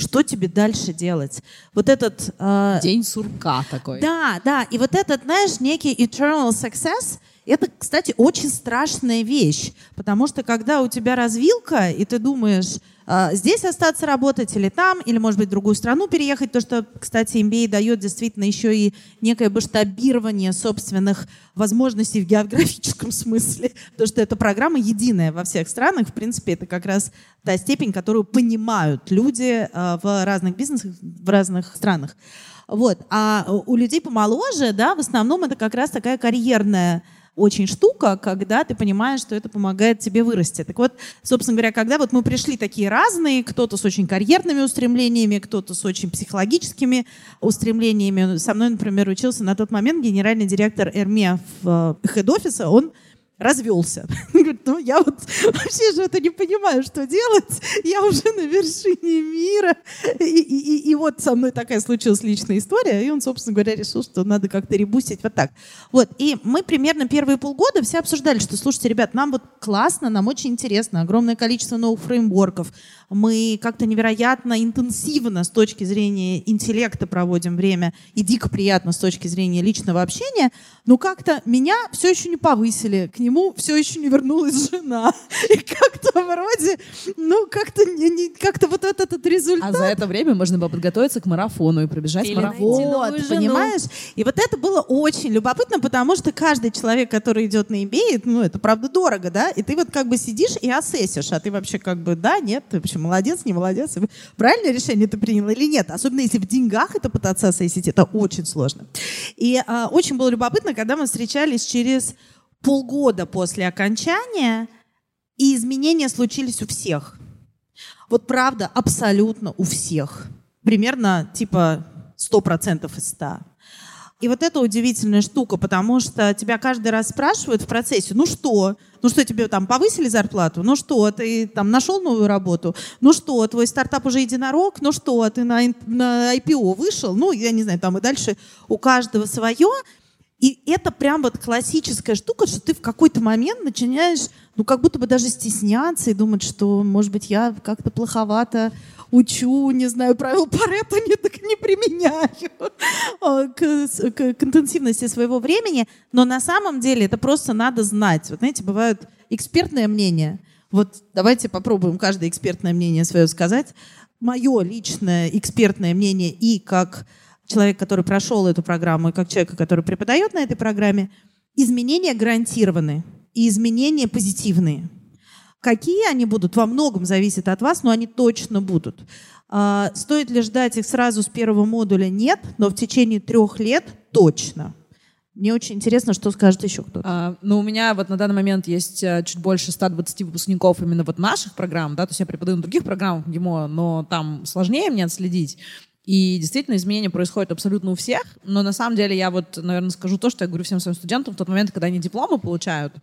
Что тебе дальше делать? Вот этот... э, День сурка такой. да, да. И вот этот, знаешь, некий eternal success, это, кстати, очень страшная вещь. Потому что когда у тебя развилка, и ты думаешь, здесь остаться работать или там, или, может быть, в другую страну переехать, то, что, кстати, MBA дает действительно еще и некое масштабирование собственных возможностей в географическом смысле, потому что эта программа единая во всех странах. В принципе, это как раз та степень, которую понимают люди а, в разных бизнесах, в разных странах. Вот. А у людей помоложе, да, в основном это как раз такая карьерная очень штука, когда ты понимаешь, что это помогает тебе вырасти. Так вот, собственно говоря, когда вот мы пришли такие разные, кто-то с очень карьерными устремлениями, кто-то с очень психологическими устремлениями. Со мной, например, учился на тот момент генеральный директор Эрме в хед-офиса, он развелся. Говорит, ну я вот вообще же это не понимаю, что делать. Я уже на вершине мира. И, и, и вот со мной такая случилась личная история, и он, собственно говоря, решил, что надо как-то ребустить вот так. Вот, и мы примерно первые полгода все обсуждали, что, слушайте, ребят, нам вот классно, нам очень интересно, огромное количество новых фреймворков, мы как-то невероятно интенсивно с точки зрения интеллекта проводим время и дико приятно с точки зрения личного общения, но как-то меня все еще не повысили, к нему все еще не вернулась жена. И как-то вроде, ну, как-то не, не, как-то вот этот, этот результат. А за это время можно было подготовиться к марафону и пробежать Или марафон. Вот, понимаешь? И вот это было очень любопытно, потому что каждый человек, который идет на MBA, ну, это правда дорого, да, и ты вот как бы сидишь и ассесишь, а ты вообще как бы, да, нет, ты вообще молодец, не молодец, правильное решение ты принял или нет. Особенно если в деньгах это пытаться ассесить, это очень сложно. И а, очень было любопытно, когда мы встречались через полгода после окончания, и изменения случились у всех. Вот правда, абсолютно у всех. Примерно типа 100% из 100. И вот это удивительная штука, потому что тебя каждый раз спрашивают в процессе, ну что, ну что, тебе там повысили зарплату? Ну что, ты там нашел новую работу? Ну что, твой стартап уже единорог? Ну что, ты на, на IPO вышел? Ну, я не знаю, там и дальше у каждого свое. И это прям вот классическая штука, что ты в какой-то момент начинаешь, ну, как будто бы даже стесняться и думать, что, может быть, я как-то плоховато учу, не знаю, правил Паретта не, так не применяю а, к, к, к интенсивности своего времени. Но на самом деле это просто надо знать. Вот знаете, бывают экспертное мнение. Вот давайте попробуем каждое экспертное мнение свое сказать. Мое личное экспертное мнение и как человек, который прошел эту программу, и как человека, который преподает на этой программе, изменения гарантированы и изменения позитивные. Какие они будут, во многом зависит от вас, но они точно будут. А, стоит ли ждать их сразу с первого модуля? Нет, но в течение трех лет точно. Мне очень интересно, что скажет еще кто-то. А, ну, у меня вот на данный момент есть а, чуть больше 120 выпускников именно вот наших программ, да, то есть я преподаю на других программах ГИМО, но там сложнее мне отследить. И действительно изменения происходят абсолютно у всех, но на самом деле я вот, наверное, скажу то, что я говорю всем своим студентам в тот момент, когда они дипломы получают.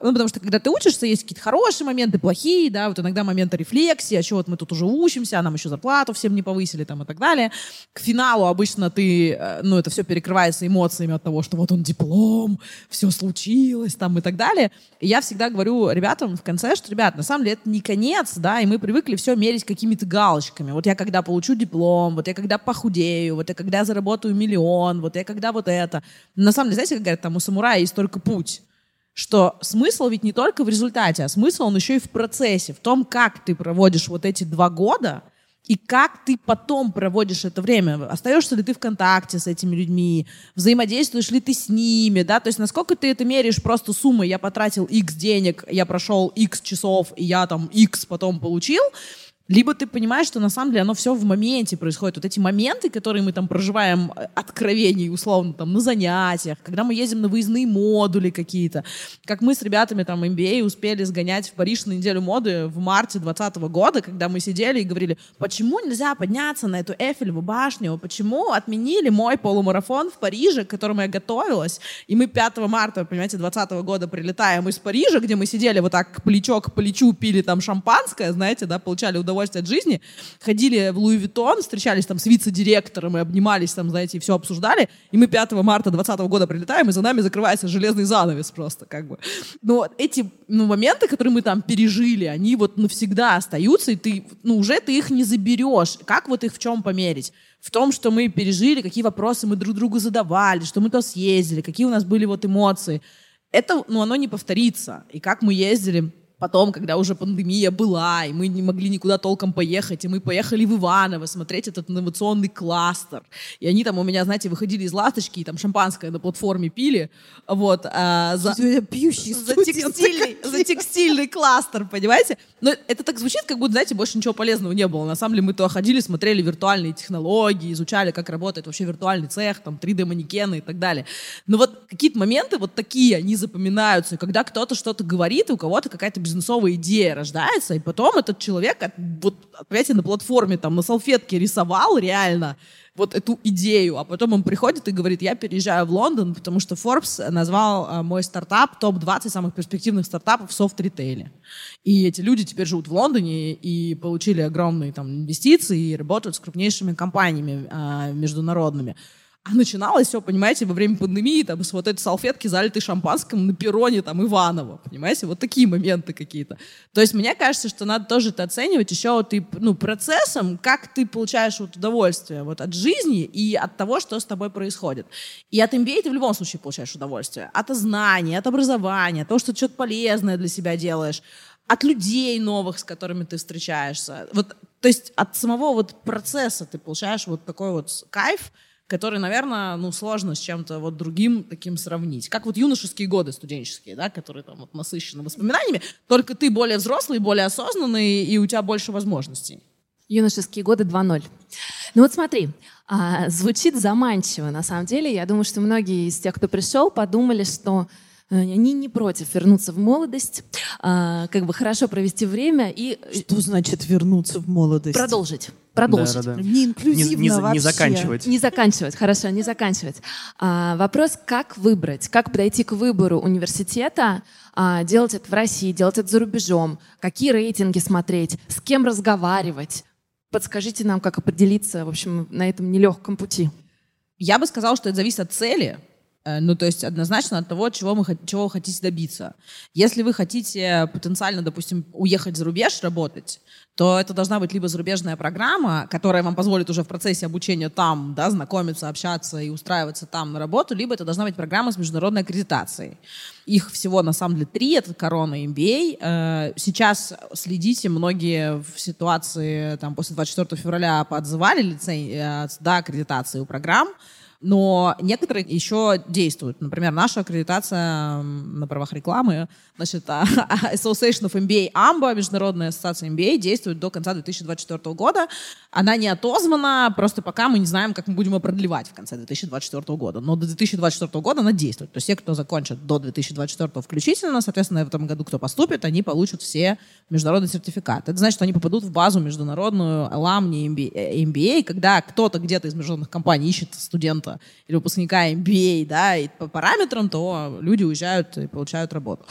Ну, потому что когда ты учишься, есть какие-то хорошие моменты, плохие, да, вот иногда моменты рефлексии, а чего вот мы тут уже учимся, а нам еще зарплату всем не повысили там и так далее. К финалу обычно ты, э, ну, это все перекрывается эмоциями от того, что вот он диплом, все случилось там и так далее. И я всегда говорю ребятам в конце, что, ребят, на самом деле это не конец, да, и мы привыкли все мерить какими-то галочками. Вот я когда получу диплом, вот я когда похудею, вот я когда заработаю миллион, вот я когда вот это. На самом деле, знаете, как говорят, там у самурая есть только путь что смысл ведь не только в результате, а смысл он еще и в процессе, в том, как ты проводишь вот эти два года, и как ты потом проводишь это время. Остаешься ли ты в контакте с этими людьми, взаимодействуешь ли ты с ними, да, то есть насколько ты это меряешь просто суммой, я потратил X денег, я прошел X часов, и я там X потом получил, либо ты понимаешь, что на самом деле оно все в моменте происходит. Вот эти моменты, которые мы там проживаем э, откровений, условно, там, на занятиях, когда мы ездим на выездные модули какие-то. Как мы с ребятами там MBA успели сгонять в Париж на неделю моды в марте 2020 года, когда мы сидели и говорили, почему нельзя подняться на эту Эфелеву башню, почему отменили мой полумарафон в Париже, к которому я готовилась, и мы 5 марта, понимаете, 2020 года прилетаем из Парижа, где мы сидели вот так плечо к плечу, пили там шампанское, знаете, да, получали удовольствие удовольствие от жизни, ходили в Луи Виттон, встречались там с вице-директором и обнимались там, знаете, и все обсуждали, и мы 5 марта 2020 года прилетаем, и за нами закрывается железный занавес просто, как бы. Но эти ну, моменты, которые мы там пережили, они вот навсегда остаются, и ты, ну, уже ты их не заберешь. Как вот их в чем померить? в том, что мы пережили, какие вопросы мы друг другу задавали, что мы то съездили, какие у нас были вот эмоции. Это, ну, оно не повторится. И как мы ездили Потом, когда уже пандемия была, и мы не могли никуда толком поехать, и мы поехали в Иваново смотреть этот инновационный кластер. И они там у меня, знаете, выходили из ласточки, и там шампанское на платформе пили. Вот. А, за, пьющий за, текстильный, за текстильный кластер, понимаете? Но это так звучит, как будто, знаете, больше ничего полезного не было. На самом деле мы то ходили, смотрели виртуальные технологии, изучали, как работает вообще виртуальный цех, там 3D-манекены и так далее. Но вот какие-то моменты вот такие, они запоминаются. И когда кто-то что-то говорит, и у кого-то какая-то бизнесовая идея рождается, и потом этот человек, вот, понимаете, на платформе, там, на салфетке рисовал реально, вот эту идею, а потом он приходит и говорит, я переезжаю в Лондон, потому что Forbes назвал а, мой стартап топ-20 самых перспективных стартапов в софт-ритейле. И эти люди теперь живут в Лондоне и получили огромные там инвестиции и работают с крупнейшими компаниями а, международными. А начиналось все, понимаете, во время пандемии, там, с вот этой салфетки, залитой шампанским на перроне, там, Иванова, понимаете, вот такие моменты какие-то. То есть мне кажется, что надо тоже это оценивать еще вот и, ну, процессом, как ты получаешь вот удовольствие вот от жизни и от того, что с тобой происходит. И от MBA ты в любом случае получаешь удовольствие. От знаний, от образования, от того, что ты что-то полезное для себя делаешь от людей новых, с которыми ты встречаешься. Вот, то есть от самого вот процесса ты получаешь вот такой вот кайф, который, наверное, ну, сложно с чем-то вот другим таким сравнить. Как вот юношеские годы студенческие, да, которые там вот насыщены воспоминаниями, только ты более взрослый, более осознанный, и у тебя больше возможностей. Юношеские годы 2.0. Ну вот смотри, а, звучит заманчиво. На самом деле, я думаю, что многие из тех, кто пришел, подумали, что они не против вернуться в молодость, а, как бы хорошо провести время и... Что значит вернуться в молодость? Продолжить. Продолжить. Да, да, да. Не инклюзивно не, не, вообще. Не заканчивать. Не заканчивать, хорошо, не заканчивать. А, вопрос, как выбрать, как подойти к выбору университета, а, делать это в России, делать это за рубежом, какие рейтинги смотреть, с кем разговаривать. Подскажите нам, как определиться, в общем, на этом нелегком пути. Я бы сказала, что это зависит от цели, Э, ну, то есть однозначно от того, чего, мы, чего вы хотите добиться. Если вы хотите потенциально, допустим, уехать за рубеж работать, то это должна быть либо зарубежная программа, которая вам позволит уже в процессе обучения там да, знакомиться, общаться и устраиваться там на работу, либо это должна быть программа с международной аккредитацией. Их всего на самом деле три, это корона MBA. Э, сейчас следите, многие в ситуации там, после 24 февраля поотзывали лицей, э, да, аккредитации у программ, но некоторые еще действуют. Например, наша аккредитация на правах рекламы, значит, Association of MBA AMBA, Международная ассоциация MBA, действует до конца 2024 года. Она не отозвана, просто пока мы не знаем, как мы будем ее продлевать в конце 2024 года. Но до 2024 года она действует. То есть те, кто закончат до 2024 включительно, соответственно, в этом году кто поступит, они получат все международные сертификаты. Это значит, что они попадут в базу международную Alumni MBA, MBA когда кто-то где-то из международных компаний ищет студента студента или выпускника MBA, да, и по параметрам, то люди уезжают и получают работу.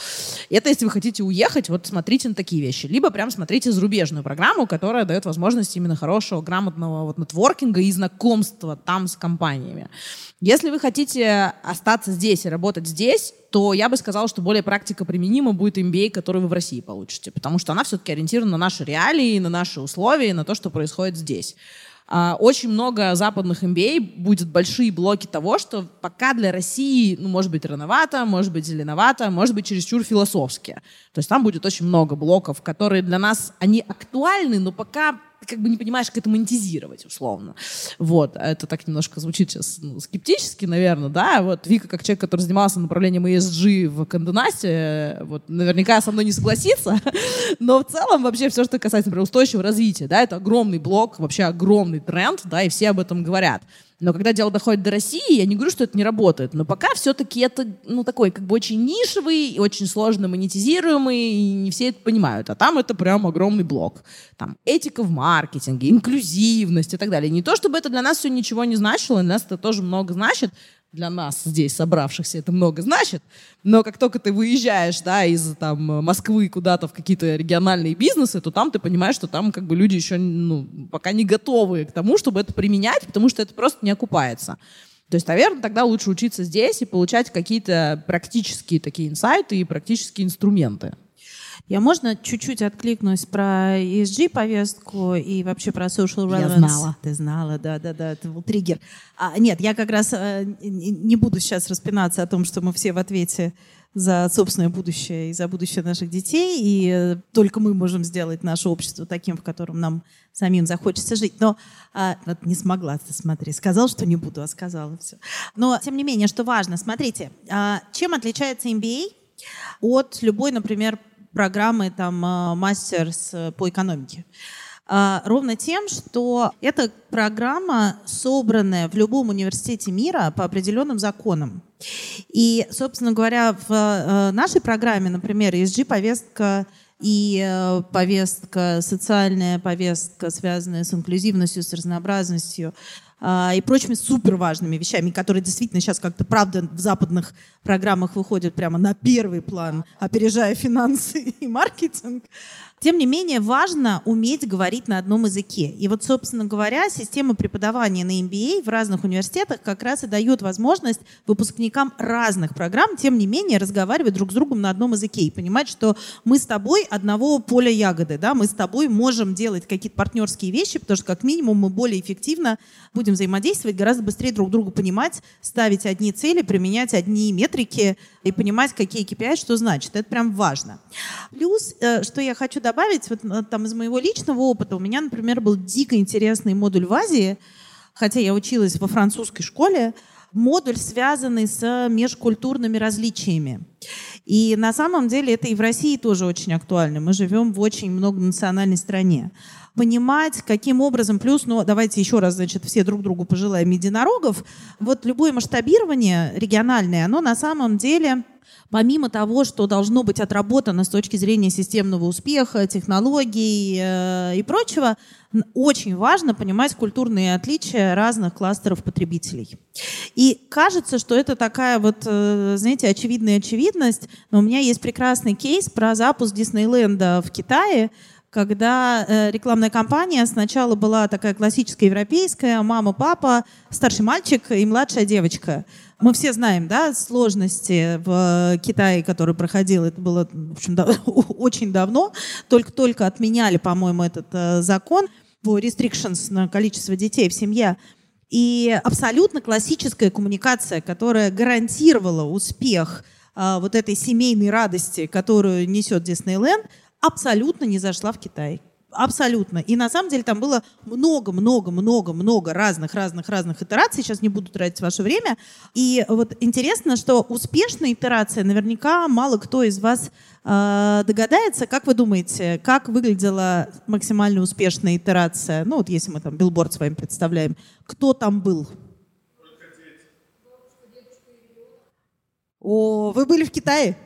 Это если вы хотите уехать, вот смотрите на такие вещи. Либо прям смотрите зарубежную программу, которая дает возможность именно хорошего, грамотного вот нетворкинга и знакомства там с компаниями. Если вы хотите остаться здесь и работать здесь, то я бы сказала, что более практика применима будет MBA, который вы в России получите, потому что она все-таки ориентирована на наши реалии, на наши условия, на то, что происходит здесь. А, очень много западных MBA будет большие блоки того, что пока для России, ну, может быть, рановато, может быть, зеленовато, может быть, чересчур философски. То есть там будет очень много блоков, которые для нас, они актуальны, но пока как бы не понимаешь, как это монетизировать, условно. Вот, это так немножко звучит сейчас ну, скептически, наверное, да, вот Вика, как человек, который занимался направлением ESG в Канденасте, вот, наверняка со мной не согласится, но в целом вообще все, что касается, например, устойчивого развития, да, это огромный блок, вообще огромный тренд, да, и все об этом говорят. Но когда дело доходит до России, я не говорю, что это не работает, но пока все-таки это, ну, такой, как бы очень нишевый, и очень сложно монетизируемый, и не все это понимают. А там это прям огромный блок. Там этика в маркетинге, инклюзивность и так далее. Не то, чтобы это для нас все ничего не значило, для нас это тоже много значит, для нас здесь собравшихся это много значит, но как только ты выезжаешь, да, из там Москвы куда-то в какие-то региональные бизнесы, то там ты понимаешь, что там как бы люди еще, ну, пока не готовы к тому, чтобы это применять, потому что это просто не окупается. То есть, наверное, тогда лучше учиться здесь и получать какие-то практические такие инсайты и практические инструменты. Я можно чуть-чуть откликнусь про ESG-повестку и вообще про social relevance? Я знала. Ты знала, да-да-да, это был триггер. А, нет, я как раз а, не буду сейчас распинаться о том, что мы все в ответе за собственное будущее и за будущее наших детей, и э, только мы можем сделать наше общество таким, в котором нам самим захочется жить. Но а, вот не смогла, ты смотри, сказал, что не буду, а сказала все. Но, тем не менее, что важно, смотрите, а, чем отличается MBA от любой, например, программы там а, мастерс э, по экономике. А, ровно тем, что эта программа, собранная в любом университете мира по определенным законам. И, собственно говоря, в э, нашей программе, например, ESG-повестка и э, повестка, социальная повестка, связанная с инклюзивностью, с разнообразностью э, и прочими суперважными вещами, которые действительно сейчас как-то, правда, в западных программах выходят прямо на первый план, опережая финансы и маркетинг. Тем не менее, важно уметь говорить на одном языке. И вот, собственно говоря, система преподавания на MBA в разных университетах как раз и дает возможность выпускникам разных программ, тем не менее, разговаривать друг с другом на одном языке и понимать, что мы с тобой одного поля ягоды, да, мы с тобой можем делать какие-то партнерские вещи, потому что как минимум мы более эффективно будем взаимодействовать, гораздо быстрее друг друга понимать, ставить одни цели, применять одни метрики и понимать, какие KPI, что значит. Это прям важно. Плюс, э, что я хочу добавить, вот э, там из моего личного опыта, у меня, например, был дико интересный модуль в Азии, хотя я училась во французской школе, модуль, связанный с межкультурными различиями. И на самом деле это и в России тоже очень актуально. Мы живем в очень многонациональной стране. Понимать, каким образом, плюс, ну давайте еще раз, значит, все друг другу пожелаем единорогов. Вот любое масштабирование региональное, оно на самом деле помимо того, что должно быть отработано с точки зрения системного успеха, технологий э, и прочего, очень важно понимать культурные отличия разных кластеров потребителей. И кажется, что это такая вот, э, знаете, очевидная очевидность, но у меня есть прекрасный кейс про запуск Диснейленда в Китае, когда э, рекламная кампания сначала была такая классическая европейская, мама, папа, старший мальчик и младшая девочка. Мы все знаем, да, сложности в Китае, который проходил, это было, в общем, да, очень давно, только-только отменяли, по-моему, этот э, закон по restrictions на количество детей в семье. И абсолютно классическая коммуникация, которая гарантировала успех э, вот этой семейной радости, которую несет Диснейленд, абсолютно не зашла в Китай. Абсолютно. И на самом деле там было много-много-много-много разных-разных-разных итераций. Сейчас не буду тратить ваше время. И вот интересно, что успешная итерация наверняка мало кто из вас э, догадается. Как вы думаете, как выглядела максимально успешная итерация? Ну вот если мы там билборд с вами представляем. Кто там был? О, вы были в Китае?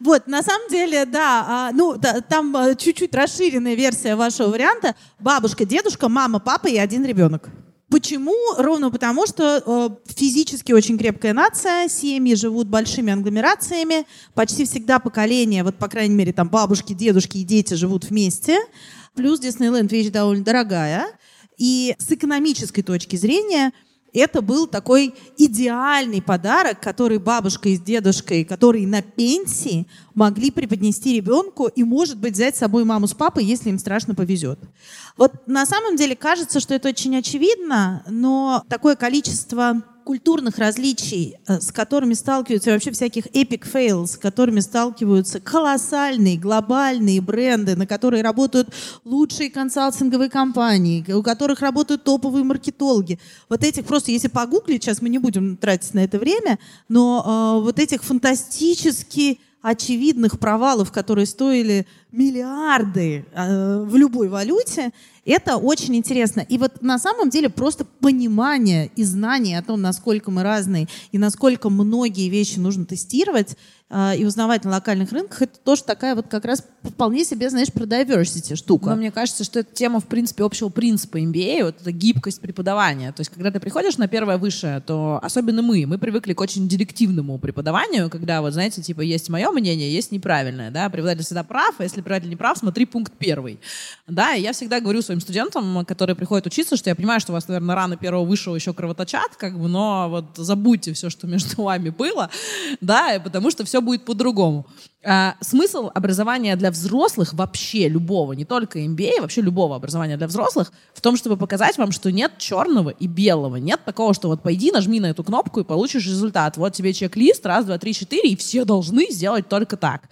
Вот, на самом деле, да, а, ну, там а, чуть-чуть расширенная версия вашего варианта. Бабушка, дедушка, мама, папа и один ребенок. Почему? Ровно потому, что э, физически очень крепкая нация, семьи живут большими агломерациями, почти всегда поколения, вот по крайней мере там бабушки, дедушки и дети живут вместе, плюс Диснейленд вещь довольно дорогая, и с экономической точки зрения – это был такой идеальный подарок, который бабушка и дедушкой, которые на пенсии, могли преподнести ребенку и, может быть, взять с собой маму с папой, если им страшно повезет. Вот на самом деле кажется, что это очень очевидно, но такое количество культурных различий, э, с которыми сталкиваются вообще всяких epic fails, с которыми сталкиваются колоссальные глобальные бренды, на которые работают лучшие консалтинговые компании, у которых работают топовые маркетологи. Вот этих просто, если погуглить, сейчас мы не будем тратить на это время, но э, вот этих фантастически очевидных провалов, которые стоили миллиарды э, в любой валюте, это очень интересно. И вот на самом деле просто понимание и знание о том, насколько мы разные и насколько многие вещи нужно тестировать, а, и узнавать на локальных рынках, это тоже такая вот как раз вполне себе, знаешь, про diversity штука. Но мне кажется, что это тема, в принципе, общего принципа MBA, вот эта гибкость преподавания. То есть, когда ты приходишь на первое высшее, то особенно мы, мы привыкли к очень директивному преподаванию, когда вот, знаете, типа, есть мое мнение, есть неправильное, да, преподаватель всегда прав, а если преподаватель не прав, смотри пункт первый. Да, и я всегда говорю своим студентам, которые приходят учиться, что я понимаю, что у вас, наверное, рано первого высшего еще кровоточат, как бы, но вот забудьте все, что между вами было, да, потому что все будет по-другому. А, смысл образования для взрослых вообще любого, не только MBA, вообще любого образования для взрослых, в том, чтобы показать вам, что нет черного и белого. Нет такого, что вот пойди, нажми на эту кнопку и получишь результат. Вот тебе чек-лист, раз, два, три, четыре, и все должны сделать только так.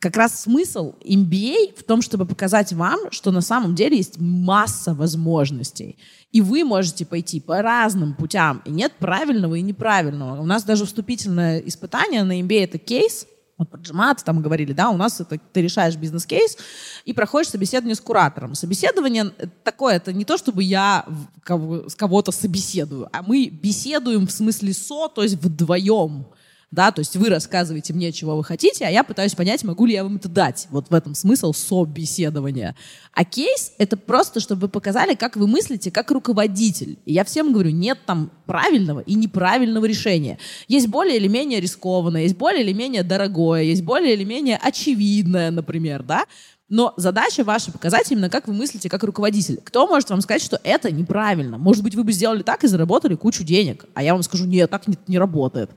Как раз смысл MBA в том, чтобы показать вам, что на самом деле есть масса возможностей. И вы можете пойти по разным путям. И нет правильного и неправильного. У нас даже вступительное испытание на MBA — это кейс, вот про там говорили, да, у нас это ты решаешь бизнес-кейс и проходишь собеседование с куратором. Собеседование такое, это не то, чтобы я кого, с кого-то собеседую, а мы беседуем в смысле со, то есть вдвоем да, то есть вы рассказываете мне, чего вы хотите, а я пытаюсь понять, могу ли я вам это дать. Вот в этом смысл собеседования. А кейс — это просто, чтобы вы показали, как вы мыслите как руководитель. И я всем говорю, нет там правильного и неправильного решения. Есть более или менее рискованное, есть более или менее дорогое, есть более или менее очевидное, например, да, но задача ваша показать именно, как вы мыслите как руководитель. Кто может вам сказать, что это неправильно? Может быть, вы бы сделали так и заработали кучу денег. А я вам скажу, нет, так не, не работает.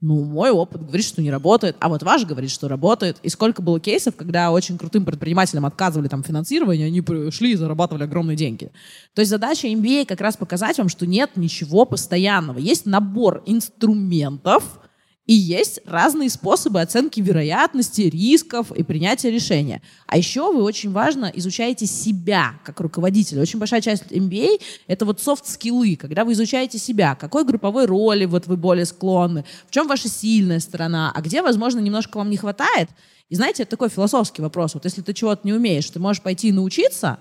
Ну, мой опыт говорит, что не работает, а вот ваш говорит, что работает. И сколько было кейсов, когда очень крутым предпринимателям отказывали там финансирование, они пришли и зарабатывали огромные деньги. То есть задача MBA как раз показать вам, что нет ничего постоянного. Есть набор инструментов, и есть разные способы оценки вероятности, рисков и принятия решения. А еще вы очень важно изучаете себя как руководителя. Очень большая часть MBA — это вот софт-скиллы, когда вы изучаете себя, какой групповой роли вот вы более склонны, в чем ваша сильная сторона, а где, возможно, немножко вам не хватает. И знаете, это такой философский вопрос. Вот если ты чего-то не умеешь, ты можешь пойти и научиться,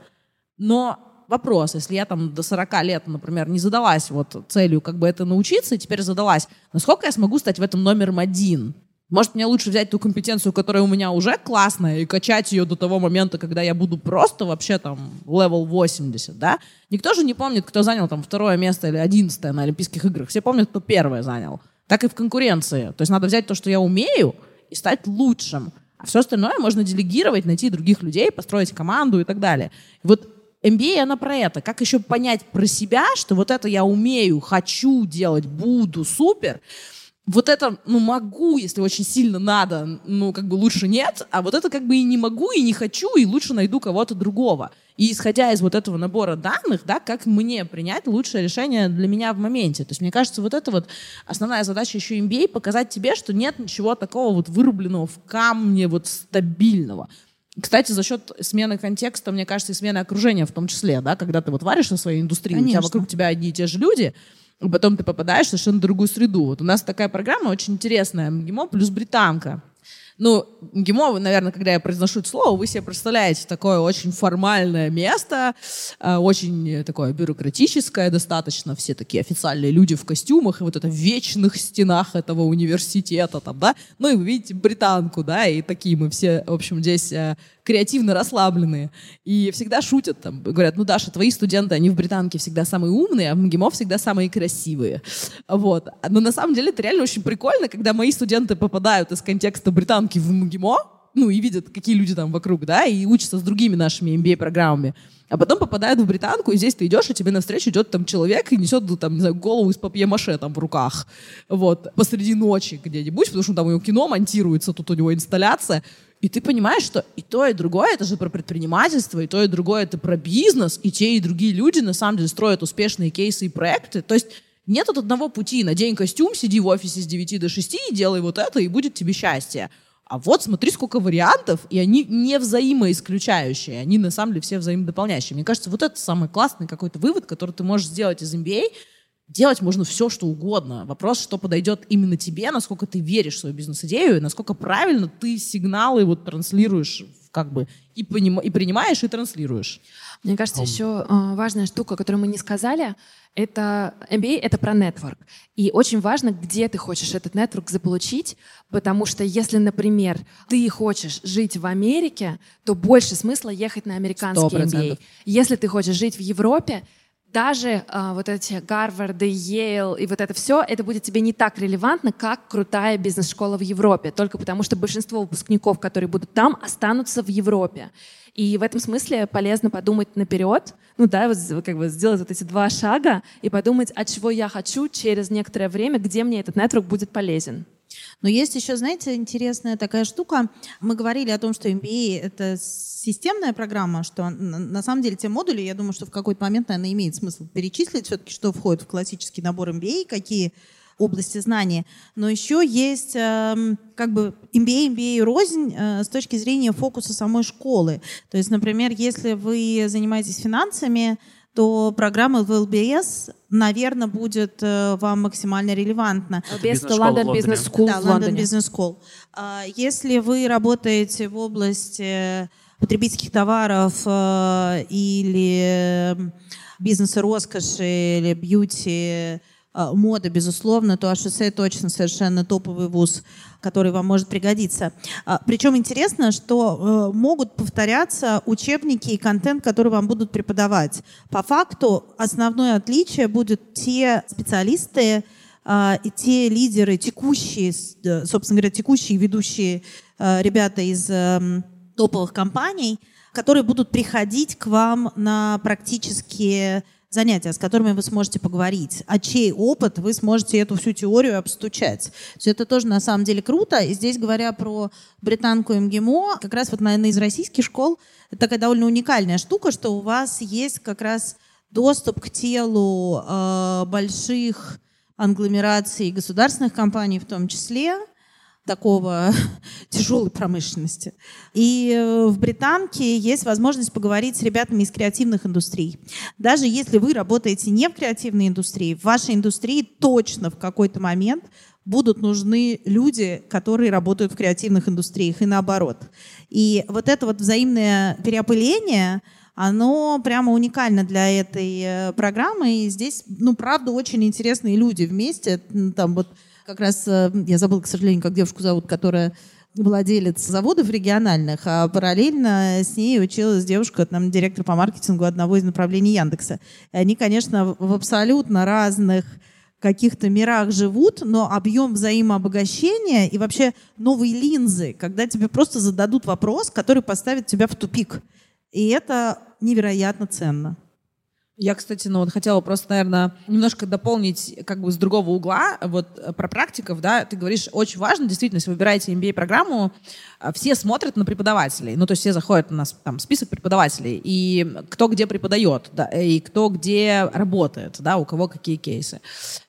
но вопрос, если я там до 40 лет, например, не задалась вот целью как бы это научиться, и теперь задалась, насколько я смогу стать в этом номером один? Может, мне лучше взять ту компетенцию, которая у меня уже классная, и качать ее до того момента, когда я буду просто вообще там level 80, да? Никто же не помнит, кто занял там второе место или одиннадцатое на Олимпийских играх. Все помнят, кто первое занял. Так и в конкуренции. То есть надо взять то, что я умею, и стать лучшим. А все остальное можно делегировать, найти других людей, построить команду и так далее. И вот MBA, она про это. Как еще понять про себя, что вот это я умею, хочу делать, буду, супер. Вот это, ну, могу, если очень сильно надо, ну, как бы лучше нет, а вот это как бы и не могу, и не хочу, и лучше найду кого-то другого. И исходя из вот этого набора данных, да, как мне принять лучшее решение для меня в моменте. То есть, мне кажется, вот это вот основная задача еще MBA — показать тебе, что нет ничего такого вот вырубленного в камне, вот стабильного. Кстати, за счет смены контекста, мне кажется, и смены окружения в том числе, да, когда ты вот варишь на своей индустрии, Конечно. у тебя вокруг тебя одни и те же люди, и потом ты попадаешь в совершенно другую среду. Вот у нас такая программа очень интересная, МГИМО плюс британка. Ну, МГИМО, наверное, когда я произношу это слово, вы себе представляете такое очень формальное место, э, очень такое бюрократическое достаточно, все такие официальные люди в костюмах, и вот это в вечных стенах этого университета там, да, ну и вы видите британку, да, и такие мы все, в общем, здесь э, креативно расслабленные. И всегда шутят там, говорят, ну, Даша, твои студенты, они в британке всегда самые умные, а в МГИМО всегда самые красивые. Вот. Но на самом деле это реально очень прикольно, когда мои студенты попадают из контекста британки в МГИМО, ну, и видят, какие люди там вокруг, да, и учатся с другими нашими MBA-программами. А потом попадают в британку, и здесь ты идешь, и тебе навстречу идет там человек и несет, там, не знаю, голову из папье-маше там в руках. Вот. Посреди ночи где-нибудь, потому что там у него кино монтируется, тут у него инсталляция. И ты понимаешь, что и то, и другое это же про предпринимательство, и то, и другое это про бизнес, и те, и другие люди на самом деле строят успешные кейсы и проекты. То есть нет от одного пути. Надень костюм, сиди в офисе с 9 до 6 и делай вот это, и будет тебе счастье. А вот смотри, сколько вариантов, и они не взаимоисключающие, они на самом деле все взаимодополняющие. Мне кажется, вот это самый классный какой-то вывод, который ты можешь сделать из MBA, Делать можно все, что угодно. Вопрос, что подойдет именно тебе, насколько ты веришь в свою бизнес-идею, насколько правильно ты сигналы вот транслируешь как бы и, поним, и принимаешь, и транслируешь. Мне кажется, еще э, важная штука, которую мы не сказали, это MBA — это про нетворк. И очень важно, где ты хочешь этот нетворк заполучить, потому что если, например, ты хочешь жить в Америке, то больше смысла ехать на американский 100%. MBA. Если ты хочешь жить в Европе, даже э, вот эти Гарварды, Йейл и вот это все, это будет тебе не так релевантно, как крутая бизнес-школа в Европе, только потому что большинство выпускников, которые будут там, останутся в Европе. И в этом смысле полезно подумать наперед, ну да, вот как бы сделать вот эти два шага и подумать, от чего я хочу через некоторое время, где мне этот нетворк будет полезен. Но есть еще, знаете, интересная такая штука. Мы говорили о том, что MBA — это системная программа, что на самом деле те модули, я думаю, что в какой-то момент, наверное, имеет смысл перечислить все-таки, что входит в классический набор MBA, какие области знаний. Но еще есть э, как бы MBA, MBA рознь э, с точки зрения фокуса самой школы. То есть, например, если вы занимаетесь финансами, то программа в ЛБС, наверное, будет э, вам максимально релевантна. ЛБС — это London Business School да, London Business School. А, если вы работаете в области потребительских товаров э, или бизнеса роскоши, или бьюти, мода, безусловно, то HSC точно совершенно топовый вуз, который вам может пригодиться. А, причем интересно, что э, могут повторяться учебники и контент, который вам будут преподавать. По факту основное отличие будет те специалисты, а, и те лидеры, текущие, собственно говоря, текущие ведущие ребята из эм, топовых компаний, которые будут приходить к вам на практические занятия, с которыми вы сможете поговорить, а чей опыт вы сможете эту всю теорию обстучать. Все это тоже на самом деле круто. И здесь, говоря про британку МГИМО, как раз вот, наверное, из российских школ, это такая довольно уникальная штука, что у вас есть как раз доступ к телу э, больших англомераций государственных компаний в том числе, такого тяжелой промышленности. И э, в Британке есть возможность поговорить с ребятами из креативных индустрий. Даже если вы работаете не в креативной индустрии, в вашей индустрии точно в какой-то момент будут нужны люди, которые работают в креативных индустриях и наоборот. И вот это вот взаимное переопыление, оно прямо уникально для этой э, программы. И здесь, ну, правда, очень интересные люди вместе. Там вот как раз, э, я забыла, к сожалению, как девушку зовут, которая владелец заводов региональных, а параллельно с ней училась девушка, там, директор по маркетингу одного из направлений Яндекса. И они, конечно, в абсолютно разных каких-то мирах живут, но объем взаимообогащения и вообще новые линзы, когда тебе просто зададут вопрос, который поставит тебя в тупик. И это невероятно ценно. Я, кстати, ну вот хотела просто, наверное, немножко дополнить как бы с другого угла, вот э, про практиков, да, ты говоришь, очень важно, действительно, если вы выбираете MBA-программу, э, все смотрят на преподавателей, ну, то есть все заходят на там, список преподавателей, и кто где преподает, да, и кто где работает, да, у кого какие кейсы.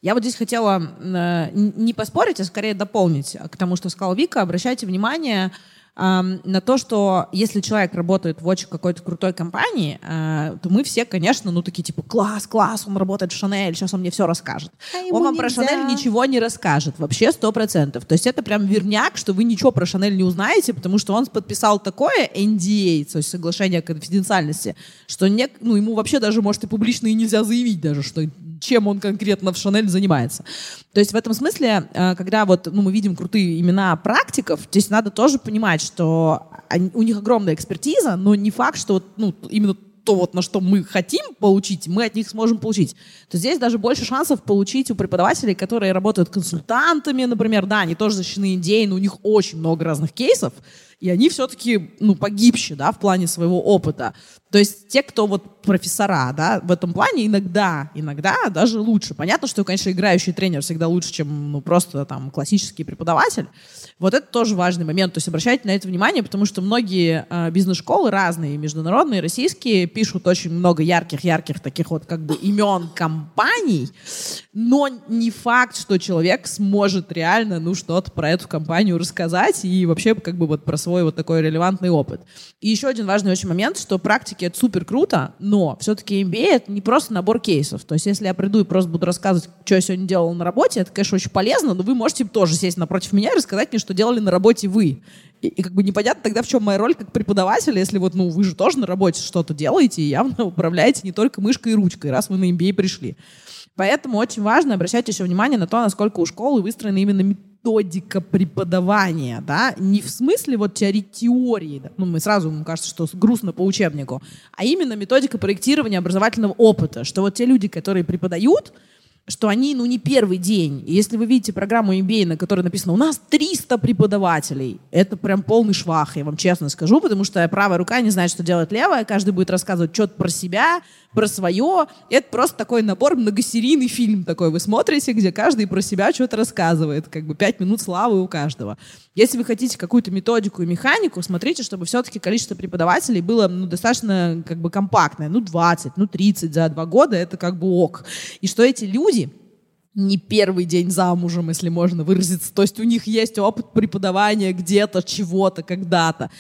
Я вот здесь хотела э, не поспорить, а скорее дополнить к тому, что сказала Вика, обращайте внимание, на то, что если человек работает в очень какой-то крутой компании, э, то мы все, конечно, ну такие типа класс, класс, он работает в Шанель, сейчас он мне все расскажет. А он вам нельзя. про Шанель ничего не расскажет, вообще сто процентов. То есть это прям верняк, что вы ничего про Шанель не узнаете, потому что он подписал такое NDA, то есть соглашение о конфиденциальности, что не, ну, ему вообще даже, может, и публично и нельзя заявить даже, что чем он конкретно в Шанель занимается. То есть в этом смысле, э, когда вот ну, мы видим крутые имена практиков, здесь надо тоже понимать, что они, у них огромная экспертиза, но не факт, что вот, ну, именно то, вот, на что мы хотим получить, мы от них сможем получить. То здесь даже больше шансов получить у преподавателей, которые работают консультантами, например, да, они тоже защищены идеей, но у них очень много разных кейсов, и они все-таки, ну, погибшие, да, в плане своего опыта. То есть те, кто вот профессора, да, в этом плане иногда, иногда даже лучше. Понятно, что, конечно, играющий тренер всегда лучше, чем, ну, просто там классический преподаватель. Вот это тоже важный момент. То есть обращайте на это внимание, потому что многие э, бизнес-школы разные, международные, российские, пишут очень много ярких-ярких таких вот как бы имен компаний, но не факт, что человек сможет реально, ну, что-то про эту компанию рассказать и вообще как бы вот про свой вот такой релевантный опыт. И еще один важный очень момент, что практики это супер круто, но все-таки MBA это не просто набор кейсов. То есть если я приду и просто буду рассказывать, что я сегодня делал на работе, это, конечно, очень полезно, но вы можете тоже сесть напротив меня и рассказать мне, что делали на работе вы. И, и как бы непонятно тогда, в чем моя роль как преподавателя, если вот, ну, вы же тоже на работе что-то делаете и явно управляете не только мышкой и ручкой, раз вы на MBA пришли. Поэтому очень важно обращать еще внимание на то, насколько у школы выстроена именно методика преподавания, да, не в смысле вот теории, ну, мы сразу, мне кажется, что грустно по учебнику, а именно методика проектирования образовательного опыта, что вот те люди, которые преподают, что они, ну, не первый день. Если вы видите программу MBA, на которой написано «У нас 300 преподавателей», это прям полный швах, я вам честно скажу, потому что правая рука не знает, что делает левая, каждый будет рассказывать что-то про себя, про свое. Это просто такой набор, многосерийный фильм такой вы смотрите, где каждый про себя что-то рассказывает. Как бы пять минут славы у каждого. Если вы хотите какую-то методику и механику, смотрите, чтобы все-таки количество преподавателей было ну, достаточно как бы компактное. Ну, 20, ну, 30 за два года, это как бы ок. И что эти люди, не первый день замужем, если можно выразиться. То есть у них есть опыт преподавания где-то, чего-то, когда-то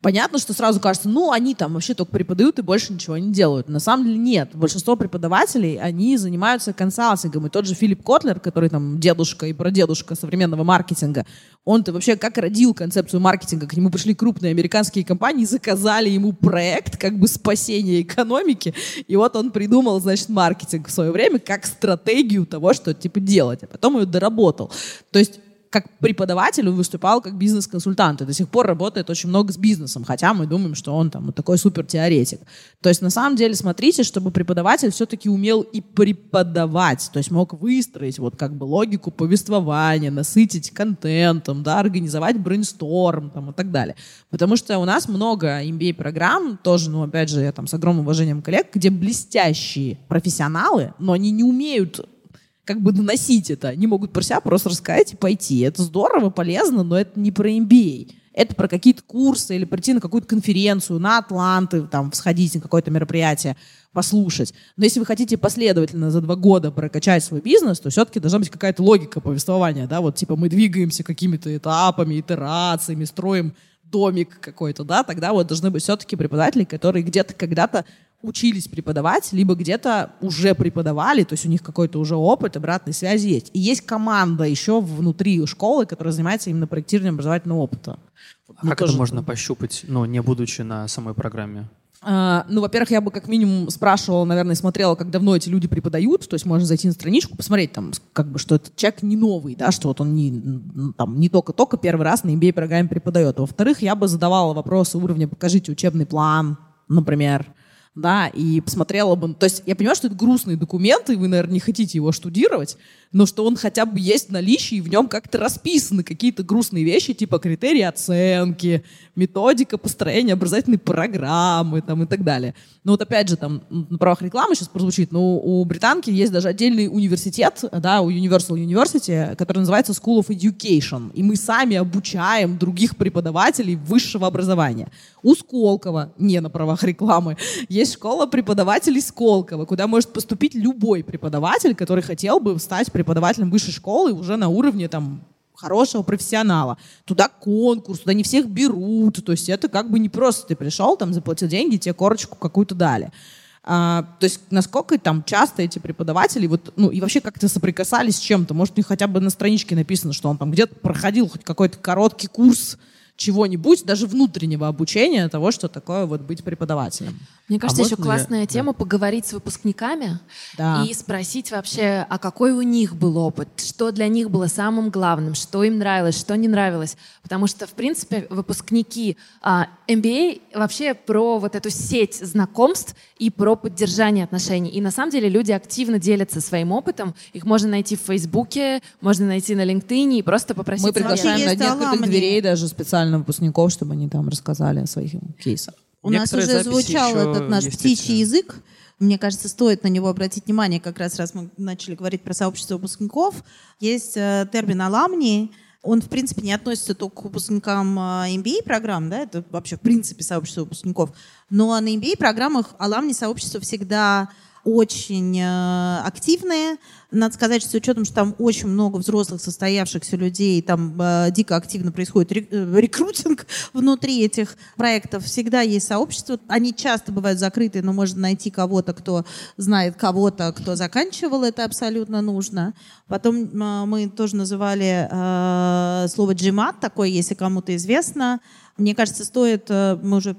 Понятно, что сразу кажется, ну, они там вообще только преподают и больше ничего не делают. На самом деле нет. Большинство преподавателей, они занимаются консалтингом. И тот же Филипп Котлер, который там дедушка и прадедушка современного маркетинга, он-то вообще как родил концепцию маркетинга? К нему пришли крупные американские компании, заказали ему проект как бы спасения экономики, и вот он придумал, значит, маркетинг в свое время как стратегию того, что типа делать, а потом ее доработал. То есть как преподаватель он выступал как бизнес-консультант и до сих пор работает очень много с бизнесом, хотя мы думаем, что он там вот такой супер теоретик. То есть на самом деле смотрите, чтобы преподаватель все-таки умел и преподавать, то есть мог выстроить вот как бы логику повествования, насытить контентом, да, организовать брейнсторм там и так далее. Потому что у нас много MBA-программ, тоже, ну опять же, я там с огромным уважением коллег, где блестящие профессионалы, но они не умеют как бы доносить это. Они могут про себя просто рассказать и пойти. Это здорово, полезно, но это не про MBA. Это про какие-то курсы или прийти на какую-то конференцию, на Атланты, там, сходить на какое-то мероприятие, послушать. Но если вы хотите последовательно за два года прокачать свой бизнес, то все-таки должна быть какая-то логика повествования, да, вот типа мы двигаемся какими-то этапами, итерациями, строим домик какой-то, да, тогда вот должны быть все-таки преподаватели, которые где-то когда-то учились преподавать, либо где-то уже преподавали, то есть у них какой-то уже опыт, обратной связи есть. И есть команда еще внутри школы, которая занимается именно проектированием образовательного опыта. А как тоже... это можно пощупать, ну, не будучи на самой программе? Uh, ну, во-первых, я бы как минимум спрашивала, наверное, смотрела, как давно эти люди преподают, то есть можно зайти на страничку, посмотреть там, как бы, что этот человек не новый, да, что вот он не, там, не только-только первый раз на MBA-программе преподает. во-вторых, я бы задавала вопросы уровня «покажите учебный план», например, да, и посмотрела бы... То есть я понимаю, что это грустный документ, и вы, наверное, не хотите его штудировать, но что он хотя бы есть в наличии, и в нем как-то расписаны какие-то грустные вещи, типа критерии оценки, методика построения образовательной программы там, и так далее. Ну вот опять же, там, на правах рекламы сейчас прозвучит, но у британки есть даже отдельный университет, да, у Universal University, который называется School of Education, и мы сами обучаем других преподавателей высшего образования. У Сколково, не на правах рекламы, есть школа преподавателей Сколково, куда может поступить любой преподаватель, который хотел бы стать преподавателем высшей школы уже на уровне там хорошего профессионала. Туда конкурс, туда не всех берут. То есть это как бы не просто ты пришел, там заплатил деньги, тебе корочку какую-то дали. А, то есть насколько там часто эти преподаватели вот, ну и вообще как-то соприкасались с чем-то? Может, у них хотя бы на страничке написано, что он там где-то проходил хоть какой-то короткий курс чего-нибудь, даже внутреннего обучения того, что такое вот быть преподавателем. Мне кажется, а еще классная я... тема да. поговорить с выпускниками да. и спросить вообще, а какой у них был опыт, что для них было самым главным, что им нравилось, что не нравилось. Потому что, в принципе, выпускники а, MBA вообще про вот эту сеть знакомств и про поддержание отношений. И на самом деле люди активно делятся своим опытом. Их можно найти в Фейсбуке, можно найти на LinkedIn и просто попросить... Мы приглашаем на некоторых дверей даже специально выпускников, чтобы они там рассказали о своих кейсах. У нас уже звучал этот наш птичий язык. Мне кажется, стоит на него обратить внимание, как раз раз мы начали говорить про сообщество выпускников. Есть э, термин «аламни», он, в принципе, не относится только к выпускникам э, MBA-программ, да, это вообще, в принципе, сообщество выпускников. Но на MBA-программах аламни сообщество всегда очень э, активные. Надо сказать, что с учетом, что там очень много взрослых состоявшихся людей, там э, дико активно происходит э, рекрутинг внутри этих проектов, всегда есть сообщество. Они часто бывают закрытые, но можно найти кого-то, кто знает кого-то, кто заканчивал, это абсолютно нужно. Потом э, мы тоже называли э, слово GMAT, такое, если кому-то известно. Мне кажется, стоит, э, мы уже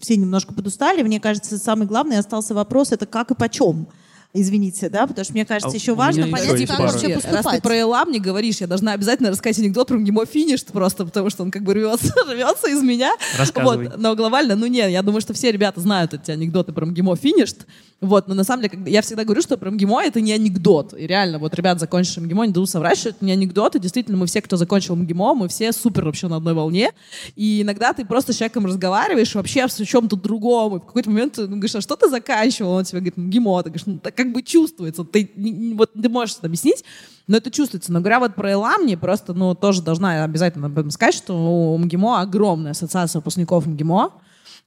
все немножко подустали, мне кажется, самый главный остался вопрос, это как и почем. Извините, да, потому что мне кажется, а еще важно понять, как вообще поступать. Раз ты про Элам не говоришь, я должна обязательно рассказать анекдот про МГИМО финиш, просто потому что он как бы рвется, рвется из меня. Рассказывай. Вот, но глобально, ну не, я думаю, что все ребята знают эти анекдоты про МГИМО финиш. Вот, но на самом деле, я всегда говорю, что про МГИМО это не анекдот. И реально, вот ребят, закончившие МГИМО, не дадут соврать, что это не анекдот. И действительно, мы все, кто закончил МГИМО, мы все супер вообще на одной волне. И иногда ты просто с человеком разговариваешь вообще о чем-то другом. И в какой-то момент ты ну, говоришь, а что ты заканчивал? Он тебе говорит, МГИМО. Ты говоришь, ну, так как бы чувствуется. Ты, вот, ты можешь это объяснить, но это чувствуется. Но говоря вот про Эламни, просто, ну, тоже должна обязательно об этом сказать, что у МГИМО огромная ассоциация выпускников МГИМО.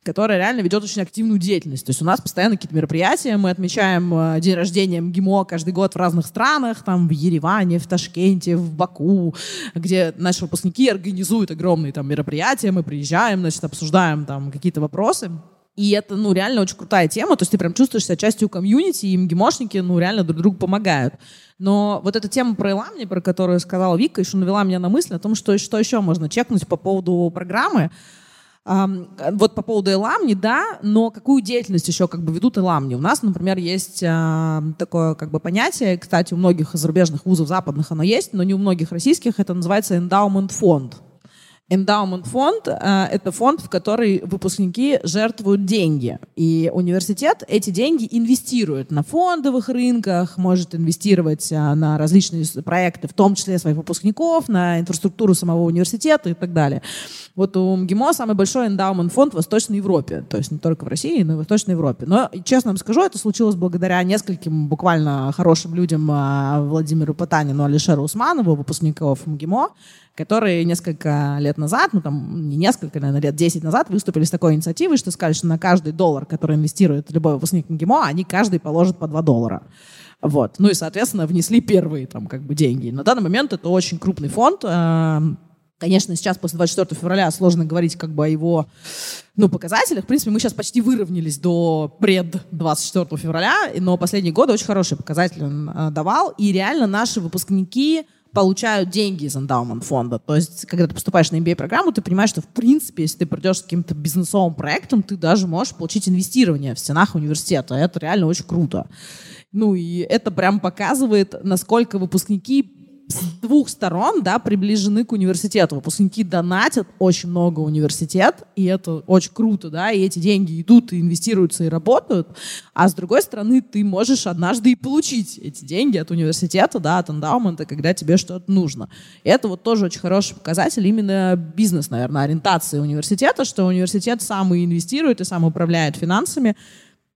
которая реально ведет очень активную деятельность. То есть у нас постоянно какие-то мероприятия, мы отмечаем э, день рождения МГИМО каждый год в разных странах, там в Ереване, в Ташкенте, в Баку, где наши выпускники организуют огромные там мероприятия, мы приезжаем, значит, обсуждаем там какие-то вопросы. И это, ну, реально очень крутая тема, то есть ты прям чувствуешь себя частью комьюнити, и МГИМОшники, ну, реально друг другу помогают. Но вот эта тема про Эламни, про которую сказала Вика, еще навела меня на мысль о том, что, что еще можно чекнуть по поводу программы. Вот по поводу Эламни, да, но какую деятельность еще как бы ведут Эламни? У нас, например, есть такое как бы понятие, кстати, у многих зарубежных вузов западных оно есть, но не у многих российских, это называется эндаумент фонд. Эндаумент фонд э, — это фонд, в который выпускники жертвуют деньги. И университет эти деньги инвестирует на фондовых рынках, может инвестировать э, на различные проекты, в том числе своих выпускников, на инфраструктуру самого университета и так далее. Вот у МГИМО самый большой эндаумент фонд в Восточной Европе. То есть не только в России, но и в Восточной Европе. Но, честно вам скажу, это случилось благодаря нескольким буквально хорошим людям э, Владимиру Потанину, Алишеру Усманову, выпускников МГИМО, которые несколько лет назад, ну там не несколько, наверное, лет 10 назад выступили с такой инициативой, что сказали, что на каждый доллар, который инвестирует любой выпускник МГИМО, они каждый положат по 2 доллара. Вот. Ну и, соответственно, внесли первые там как бы деньги. На данный момент это очень крупный фонд. Эм, конечно, сейчас после 24 февраля сложно говорить как бы о его ну, показателях. В принципе, мы сейчас почти выровнялись до пред 24 февраля, но последние годы очень хорошие показатели он э, давал. И реально наши выпускники получают деньги из эндаумент фонда. То есть, когда ты поступаешь на MBA-программу, ты понимаешь, что, в принципе, если ты придешь с каким-то бизнесовым проектом, ты даже можешь получить инвестирование в стенах университета. Это реально очень круто. Ну и это прям показывает, насколько выпускники с двух сторон, да, приближены к университету. Выпускники донатят очень много университет, и это очень круто, да, и эти деньги идут и инвестируются и работают. А с другой стороны, ты можешь однажды и получить эти деньги от университета, да, от эндаумента, когда тебе что-то нужно. И это вот тоже очень хороший показатель именно бизнес, наверное, ориентации университета, что университет сам и инвестирует, и сам управляет финансами,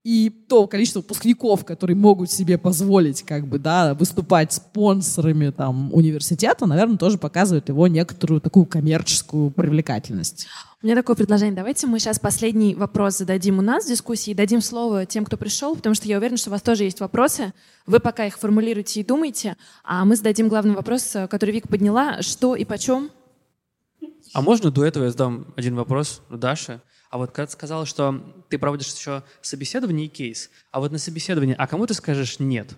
и то количество выпускников, которые могут себе позволить как бы, да, выступать спонсорами там, университета, наверное, тоже показывает его некоторую такую коммерческую привлекательность. У меня такое предложение. Давайте мы сейчас последний вопрос зададим у нас в дискуссии и дадим слово тем, кто пришел, потому что я уверена, что у вас тоже есть вопросы. Вы пока их формулируете и думаете, а мы зададим главный вопрос, который Вика подняла. Что и почем? А можно до этого я задам один вопрос Даше? А вот когда ты сказала, что ты проводишь еще собеседование и кейс, а вот на собеседовании, а кому ты скажешь нет?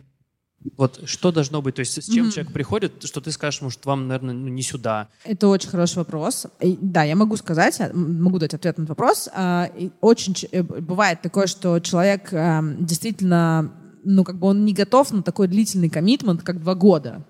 Вот что должно быть, то есть с чем mm-hmm. человек приходит, что ты скажешь, может, вам, наверное, ну, не сюда? Это очень хороший вопрос. И, да, я могу сказать, могу дать ответ на этот вопрос. А, и очень э, бывает такое, что человек а, действительно, ну, как бы он не готов на такой длительный коммитмент, как два года.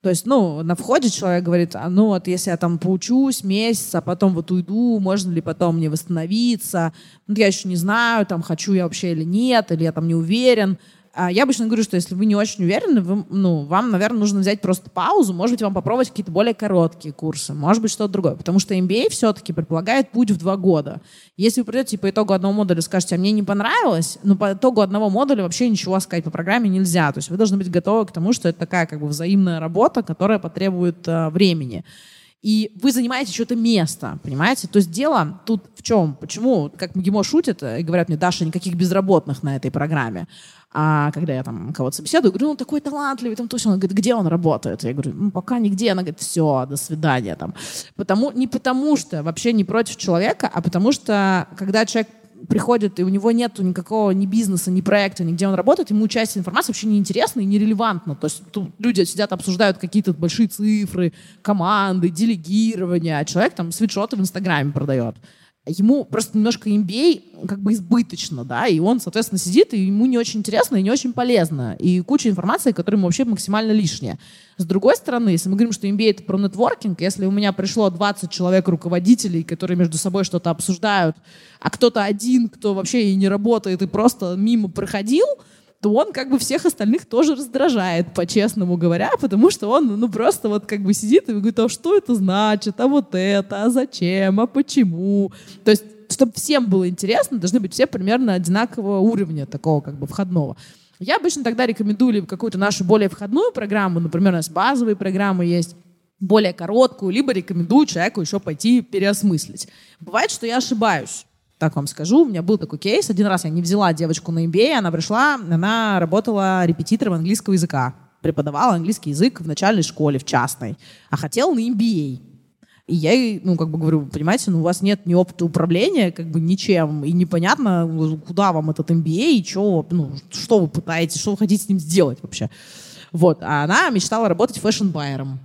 То есть, ну, на входе человек говорит, а ну вот если я там поучусь месяц, а потом вот уйду, можно ли потом мне восстановиться? Ну, я еще не знаю, там, хочу я вообще или нет, или я там не уверен. А я обычно говорю, что если вы не очень уверены, вы, ну, вам, наверное, нужно взять просто паузу, может быть, вам попробовать какие-то более короткие курсы, может быть, что-то другое. Потому что MBA все-таки предполагает путь в два года. Если вы придете по итогу одного модуля и скажете, а мне не понравилось, ну, по итогу одного модуля вообще ничего сказать по программе нельзя. То есть вы должны быть готовы к тому, что это такая как бы взаимная работа, которая потребует э, времени и вы занимаете что-то место, понимаете? То есть дело тут в чем? Почему? Как МГИМО шутит и говорят мне, Даша, никаких безработных на этой программе. А когда я там кого-то собеседую, говорю, ну, такой талантливый, там точно. Он говорит, где он работает? Я говорю, ну, пока нигде. Она говорит, все, до свидания там. Потому, не потому что вообще не против человека, а потому что когда человек приходит, и у него нет никакого ни бизнеса, ни проекта, нигде он работает, ему часть информации вообще неинтересна и нерелевантна. То есть тут люди сидят, обсуждают какие-то большие цифры, команды, делегирование, а человек там свитшоты в Инстаграме продает ему просто немножко MBA как бы избыточно, да, и он, соответственно, сидит, и ему не очень интересно и не очень полезно, и куча информации, которая ему вообще максимально лишняя. С другой стороны, если мы говорим, что MBA — это про нетворкинг, если у меня пришло 20 человек руководителей, которые между собой что-то обсуждают, а кто-то один, кто вообще и не работает, и просто мимо проходил — то он как бы всех остальных тоже раздражает, по-честному говоря, потому что он, ну, просто вот как бы сидит и говорит, а что это значит, а вот это, а зачем, а почему. То есть, чтобы всем было интересно, должны быть все примерно одинакового уровня такого как бы входного. Я обычно тогда рекомендую либо какую-то нашу более входную программу, например, у нас базовые программы есть, более короткую, либо рекомендую человеку еще пойти переосмыслить. Бывает, что я ошибаюсь. Так вам скажу, у меня был такой кейс. Один раз я не взяла девочку на MBA, она пришла, она работала репетитором английского языка. Преподавала английский язык в начальной школе, в частной. А хотела на MBA. И я ей, ну, как бы говорю, понимаете, ну, у вас нет ни опыта управления, как бы ничем, и непонятно, куда вам этот MBA, и чё, ну, что вы пытаетесь, что вы хотите с ним сделать вообще. Вот. А она мечтала работать фэшн-байером.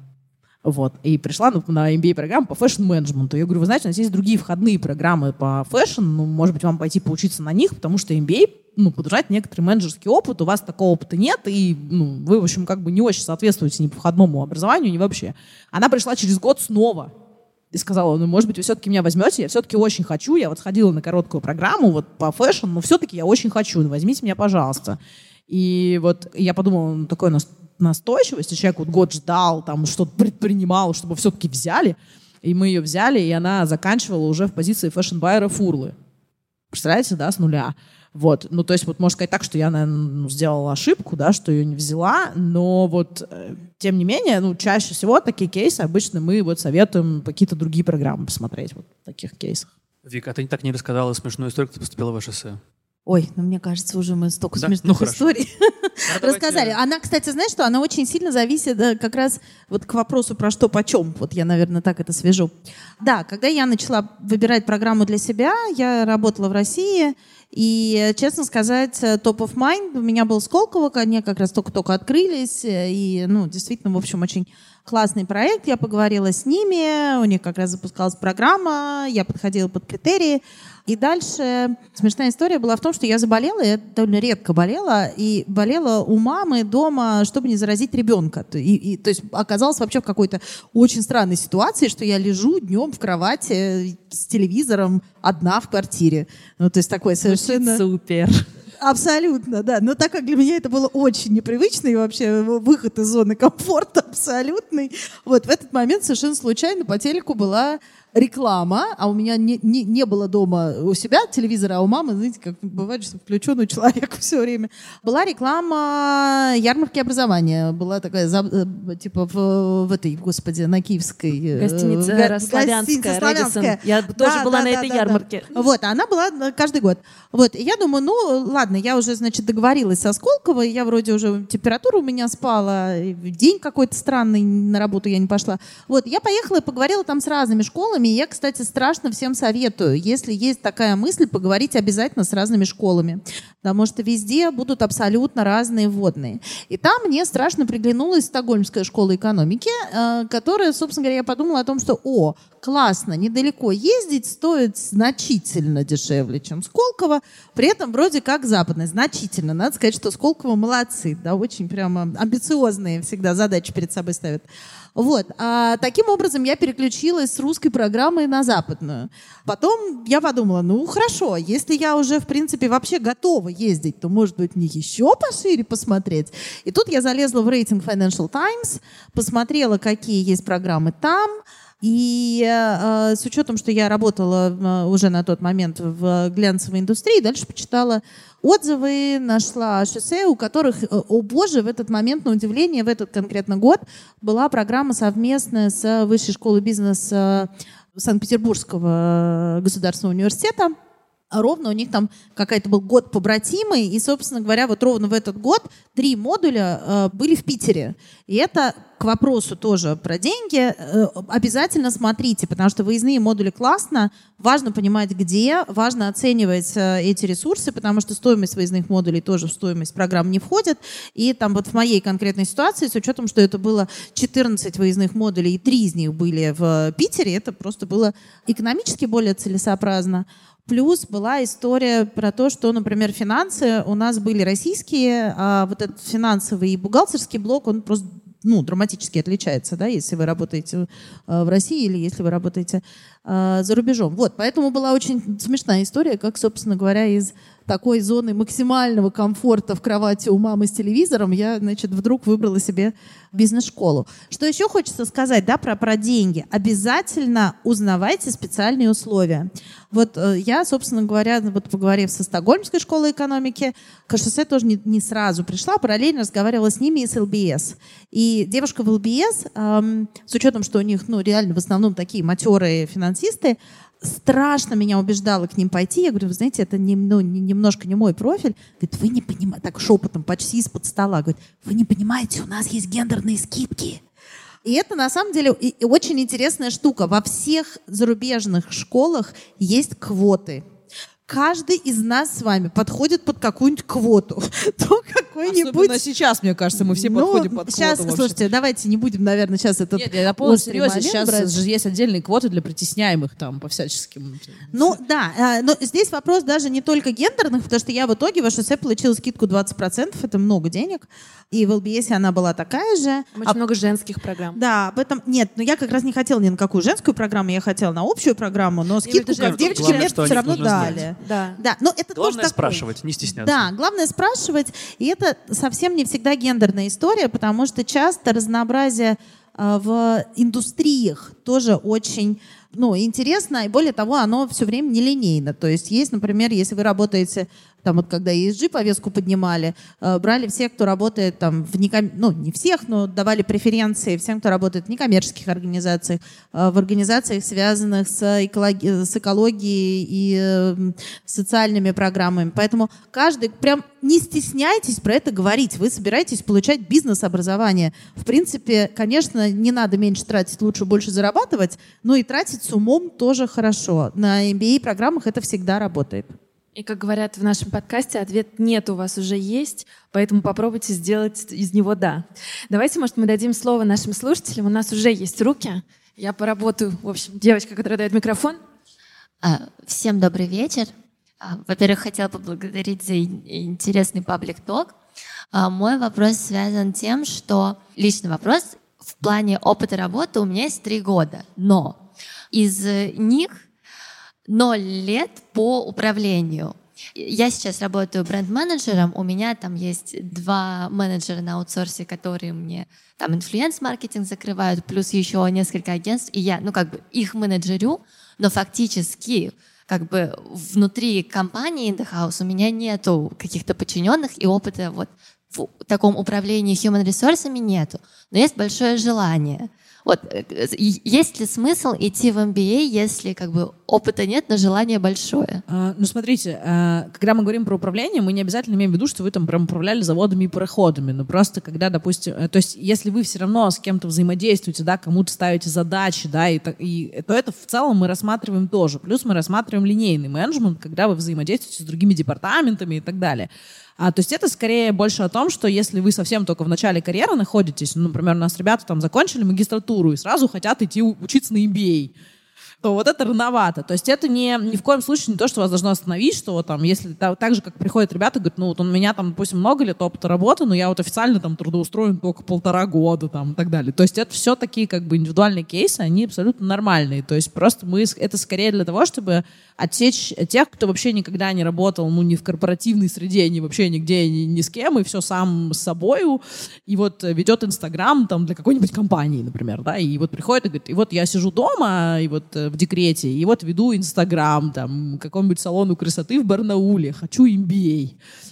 Вот. И пришла ну, на MBA-программу по фэшн-менеджменту. Я говорю, вы знаете, у нас есть другие входные программы по фэшн, ну, может быть, вам пойти поучиться на них, потому что MBA ну, подражать некоторый менеджерский опыт, у вас такого опыта нет, и ну, вы, в общем, как бы не очень соответствуете ни по входному образованию, ни вообще. Она пришла через год снова и сказала, ну, может быть, вы все-таки меня возьмете, я все-таки очень хочу, я вот сходила на короткую программу вот по фэшн, но все-таки я очень хочу, ну, возьмите меня, пожалуйста. И вот я подумала, ну, такой у нас настойчивости, человек вот год ждал, там что-то предпринимал, чтобы все-таки взяли, и мы ее взяли, и она заканчивала уже в позиции фэшн-байера Фурлы. Представляете, да, с нуля. Вот, ну, то есть, вот, можно сказать так, что я, наверное, ну, сделала ошибку, да, что ее не взяла, но вот, э, тем не менее, ну, чаще всего такие кейсы обычно мы вот советуем какие-то другие программы посмотреть вот в таких кейсах. Вика, а ты так не рассказала смешную историю, как ты поступила в ШСС? Ой, ну мне кажется, уже мы столько да? смешных ну, историй ну, рассказали. Она, кстати, знаешь, что она очень сильно зависит э, как раз вот к вопросу про что почем. Вот я, наверное, так это свяжу. Да, когда я начала выбирать программу для себя, я работала в России, и, честно сказать, э, Top of Mind у меня был Сколково, они как раз только-только открылись, э, и, ну, действительно, в общем, очень классный проект. Я поговорила с ними, у них как раз запускалась программа, я подходила под критерии. И дальше смешная история была в том, что я заболела, я довольно редко болела, и болела у мамы дома, чтобы не заразить ребенка. И, и, то есть оказалась вообще в какой-то очень странной ситуации, что я лежу днем в кровати с телевизором одна в квартире. Ну, то есть такое совершенно... Супер. Абсолютно, да. Но так как для меня это было очень непривычно, и вообще выход из зоны комфорта абсолютный, вот в этот момент совершенно случайно по телеку была реклама, а у меня не, не, не было дома у себя телевизора, а у мамы, знаете, как бывает, что включен у человека все время. Была реклама ярмарки образования. Была такая, э, типа, в, в этой, господи, на Киевской... Э, Гостиница э, Славянская. Славянская. Я тоже да, была да, на этой да, ярмарке. Да. Вот, она была каждый год. Вот, и я думаю, ну, ладно, я уже, значит, договорилась со Сколково, я вроде уже, температура у меня спала, день какой-то странный, на работу я не пошла. Вот, я поехала и поговорила там с разными школами, школами. Я, кстати, страшно всем советую, если есть такая мысль, поговорить обязательно с разными школами, потому что везде будут абсолютно разные вводные. И там мне страшно приглянулась Стокгольмская школа экономики, э, которая, собственно говоря, я подумала о том, что, о, классно, недалеко ездить стоит значительно дешевле, чем Сколково, при этом вроде как западная, значительно. Надо сказать, что Сколково молодцы, да, очень прямо амбициозные всегда задачи перед собой ставят. Вот. А таким образом я переключилась с русской программы на западную. Потом я подумала, ну хорошо, если я уже, в принципе, вообще готова ездить, то, может быть, мне еще пошире посмотреть. И тут я залезла в рейтинг Financial Times, посмотрела, какие есть программы там, и э, с учетом, что я работала э, уже на тот момент в глянцевой индустрии, дальше почитала отзывы, нашла шоссе, у которых, э, о боже, в этот момент, на удивление, в этот конкретно год была программа совместная с Высшей школой бизнеса Санкт-Петербургского государственного университета. Ровно у них там какая-то был год побратимый, и, собственно говоря, вот ровно в этот год три модуля э, были в Питере. И это к вопросу тоже про деньги. Э, обязательно смотрите, потому что выездные модули классно. Важно понимать, где, важно оценивать э, эти ресурсы, потому что стоимость выездных модулей тоже в стоимость программ не входит. И там вот в моей конкретной ситуации, с учетом, что это было 14 выездных модулей, и три из них были в Питере, это просто было экономически более целесообразно. Плюс была история про то, что, например, финансы у нас были российские, а вот этот финансовый и бухгалтерский блок, он просто ну, драматически отличается, да, если вы работаете э, в России или если вы работаете э, за рубежом. Вот, поэтому была очень смешная история, как, собственно говоря, из такой зоны максимального комфорта в кровати у мамы с телевизором, я, значит, вдруг выбрала себе бизнес-школу. Что еще хочется сказать, да, про, про деньги. Обязательно узнавайте специальные условия. Вот э, я, собственно говоря, вот поговорив со Стокгольмской школой экономики, к тоже не, не сразу пришла, параллельно разговаривала с ними и с ЛБС. И девушка в ЛБС, эм, с учетом, что у них, ну, реально в основном такие матерые финансисты, страшно меня убеждала к ним пойти. Я говорю, вы знаете, это не, ну, не, немножко не мой профиль. Говорит, вы не понимаете, так шепотом, почти из-под стола. Говорит, вы не понимаете, у нас есть гендерные скидки. И это на самом деле очень интересная штука. Во всех зарубежных школах есть квоты каждый из нас с вами подходит под какую-нибудь квоту. То какой-нибудь... Особенно сейчас, мне кажется, мы все ну, подходим под сейчас, квоту. Слушайте, давайте не будем, наверное, сейчас этот Нет, я на полном серьезе, сейчас брать. же есть отдельные квоты для притесняемых там по всяческим... Ну да, а, но здесь вопрос даже не только гендерных, потому что я в итоге в HSE получила скидку 20%, это много денег, и в LBS она была такая же. Очень а, много женских программ. Да, об этом... Нет, но я как раз не хотела ни на какую женскую программу, я хотела на общую программу, но скидку как девочки мне все равно дали. Да. Да, но это главное тоже спрашивать, не стесняться. Да, главное спрашивать, и это совсем не всегда гендерная история, потому что часто разнообразие э, в индустриях тоже очень ну, интересно, и более того, оно все время нелинейно. То есть есть, например, если вы работаете там вот когда ESG повестку поднимали, э, брали всех, кто работает там в неком... ну не всех, но давали преференции всем, кто работает в некоммерческих организациях, э, в организациях, связанных с, экологи... с экологией и э, социальными программами. Поэтому каждый прям не стесняйтесь про это говорить. Вы собираетесь получать бизнес-образование. В принципе, конечно, не надо меньше тратить, лучше больше зарабатывать, но и тратить с умом тоже хорошо. На MBA-программах это всегда работает. И как говорят в нашем подкасте, ответ «нет» у вас уже есть, поэтому попробуйте сделать из него «да». Давайте, может, мы дадим слово нашим слушателям. У нас уже есть руки. Я поработаю, в общем, девочка, которая дает микрофон. А, всем добрый вечер. А, во-первых, хотела поблагодарить за интересный паблик-ток. А, мой вопрос связан тем, что личный вопрос в плане опыта работы у меня есть три года, но из них ноль лет по управлению. Я сейчас работаю бренд-менеджером, у меня там есть два менеджера на аутсорсе, которые мне там инфлюенс-маркетинг закрывают, плюс еще несколько агентств, и я, ну, как бы их менеджерю, но фактически как бы внутри компании In The House у меня нету каких-то подчиненных и опыта вот в таком управлении human ресурсами нету, но есть большое желание – вот, э, есть ли смысл идти в MBA, если как бы опыта нет, но желание большое? А, ну, смотрите, а, когда мы говорим про управление, мы не обязательно имеем в виду, что вы там прям управляли заводами и пароходами, но просто когда, допустим, э, то есть если вы все равно с кем-то взаимодействуете, да, кому-то ставите задачи, да, и, и то это в целом мы рассматриваем тоже. Плюс мы рассматриваем линейный менеджмент, когда вы взаимодействуете с другими департаментами и так далее. А, то есть это скорее больше о том, что если вы совсем только в начале карьеры находитесь, ну, например, у нас ребята там закончили магистратуру и сразу хотят идти учиться на MBA, то вот это рановато. То есть это не, ни в коем случае не то, что вас должно остановить, что вот там, если так, же, как приходят ребята, говорят, ну вот у меня там, допустим, много лет опыта работы, но я вот официально там трудоустроен только полтора года там и так далее. То есть это все такие как бы индивидуальные кейсы, они абсолютно нормальные. То есть просто мы, это скорее для того, чтобы отсечь тех, кто вообще никогда не работал, ну, ни в корпоративной среде, ни вообще нигде, ни, ни с кем, и все сам с собою, и вот ведет Инстаграм там для какой-нибудь компании, например, да, и вот приходит и говорит, и вот я сижу дома, и вот э, в декрете, и вот веду Инстаграм, там, какому-нибудь салону красоты в Барнауле, хочу MBA.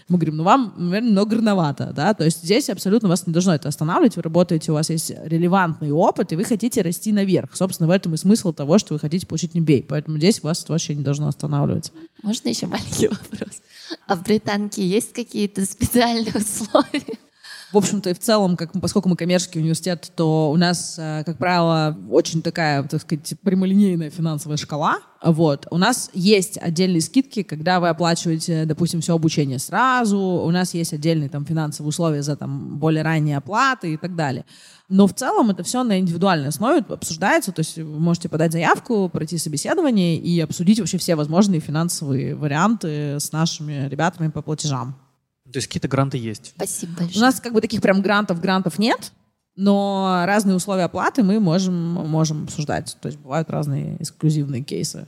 Мы говорим, ну, вам, наверное, много рановато, да, то есть здесь абсолютно вас не должно это останавливать, вы работаете, у вас есть релевантный опыт, и вы хотите расти наверх. Собственно, в этом и смысл того, что вы хотите получить MBA, поэтому здесь вас вообще не должно останавливать. Можно еще маленький вопрос? А в британке есть какие-то специальные условия? В общем-то, и в целом, как, поскольку мы коммерческий университет, то у нас, э, как правило, очень такая, так сказать, прямолинейная финансовая шкала. Вот. У нас есть отдельные скидки, когда вы оплачиваете, допустим, все обучение сразу. У нас есть отдельные там финансовые условия за там более ранние оплаты и так далее. Но в целом это все на индивидуальной основе обсуждается. То есть вы можете подать заявку, пройти собеседование и обсудить вообще все возможные финансовые варианты с нашими ребятами по платежам. То есть какие-то гранты есть? Спасибо большое. У нас как бы таких прям грантов, грантов нет, но разные условия оплаты мы можем, можем обсуждать. То есть бывают разные эксклюзивные кейсы.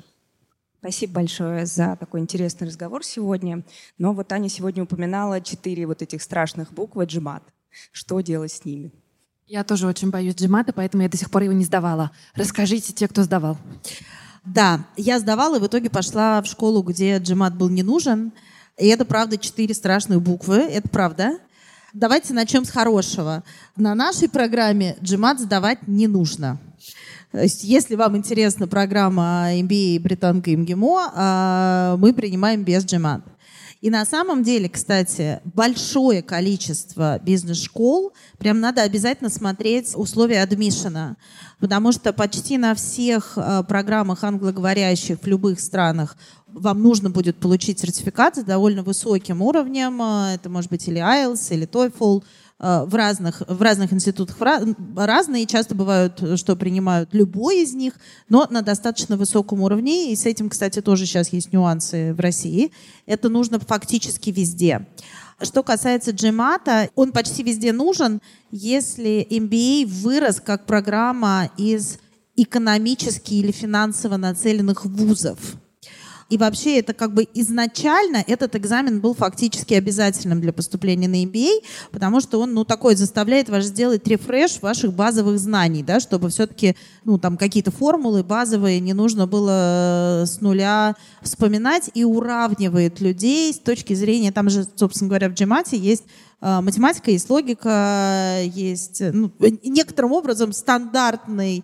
Спасибо большое за такой интересный разговор сегодня. Но вот Аня сегодня упоминала четыре вот этих страшных буквы джимат. Что делать с ними? Я тоже очень боюсь джимата, поэтому я до сих пор его не сдавала. Расскажите те, кто сдавал. Да, я сдавала и в итоге пошла в школу, где джимат был не нужен. И это, правда, четыре страшных буквы, это правда. Давайте начнем с хорошего. На нашей программе джимат сдавать не нужно. Если вам интересна программа MBA британка МГИМО, а, мы принимаем без GMAT. И на самом деле, кстати, большое количество бизнес-школ, прям надо обязательно смотреть условия адмишена, потому что почти на всех э, программах англоговорящих в любых странах вам нужно будет получить сертификат с довольно высоким уровнем, э, это может быть или IELTS, или TOEFL, Э, в разных, в разных институтах разные, часто бывают, что принимают любой из них, но на достаточно высоком уровне, и с этим, кстати, тоже сейчас есть нюансы в России. Это нужно фактически везде. Что касается GMAT, он почти везде нужен, если MBA вырос как программа из экономически или финансово нацеленных вузов. И вообще это как бы изначально этот экзамен был фактически обязательным для поступления на MBA, потому что он, ну, такой заставляет вас сделать рефреш ваших базовых знаний, да, чтобы все-таки, ну, там какие-то формулы базовые не нужно было с нуля вспоминать и уравнивает людей с точки зрения, там же, собственно говоря, в GMAT есть математика, есть логика, есть ну, некоторым образом стандартный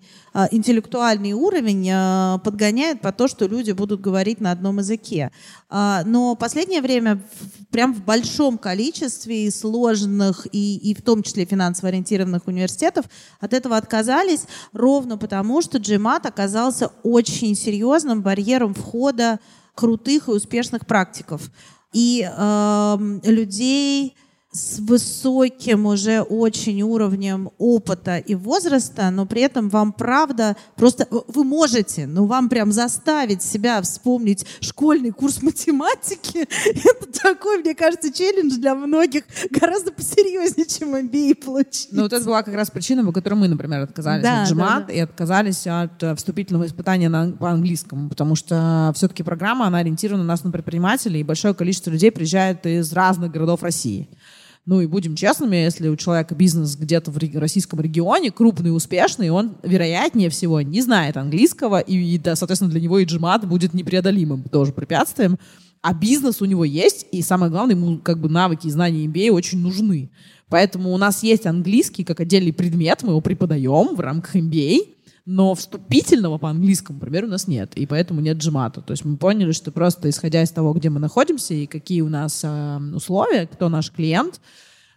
интеллектуальный уровень подгоняет по то, что люди будут говорить на одном языке. Но последнее время прям в большом количестве сложных и, и в том числе финансово ориентированных университетов от этого отказались ровно потому, что GMAT оказался очень серьезным барьером входа крутых и успешных практиков. И э, людей с высоким уже очень уровнем опыта и возраста, но при этом вам правда, просто вы можете, но вам прям заставить себя вспомнить школьный курс математики, это такой, мне кажется, челлендж для многих гораздо посерьезнее, чем MBA получить. Ну вот это была как раз причина, по которой мы, например, отказались да, от GMAT да, да. и отказались от э, вступительного испытания на, по английскому, потому что все-таки программа, она ориентирована у нас на предпринимателей, и большое количество людей приезжает из разных городов России. Ну и будем честными, если у человека бизнес где-то в российском регионе, крупный, успешный, он, вероятнее всего, не знает английского, и, и да, соответственно, для него и джимат будет непреодолимым тоже препятствием. А бизнес у него есть, и самое главное, ему как бы навыки и знания MBA очень нужны. Поэтому у нас есть английский как отдельный предмет, мы его преподаем в рамках MBA, но вступительного по английскому, например, у нас нет, и поэтому нет джимата. То есть мы поняли, что просто исходя из того, где мы находимся и какие у нас э, условия, кто наш клиент,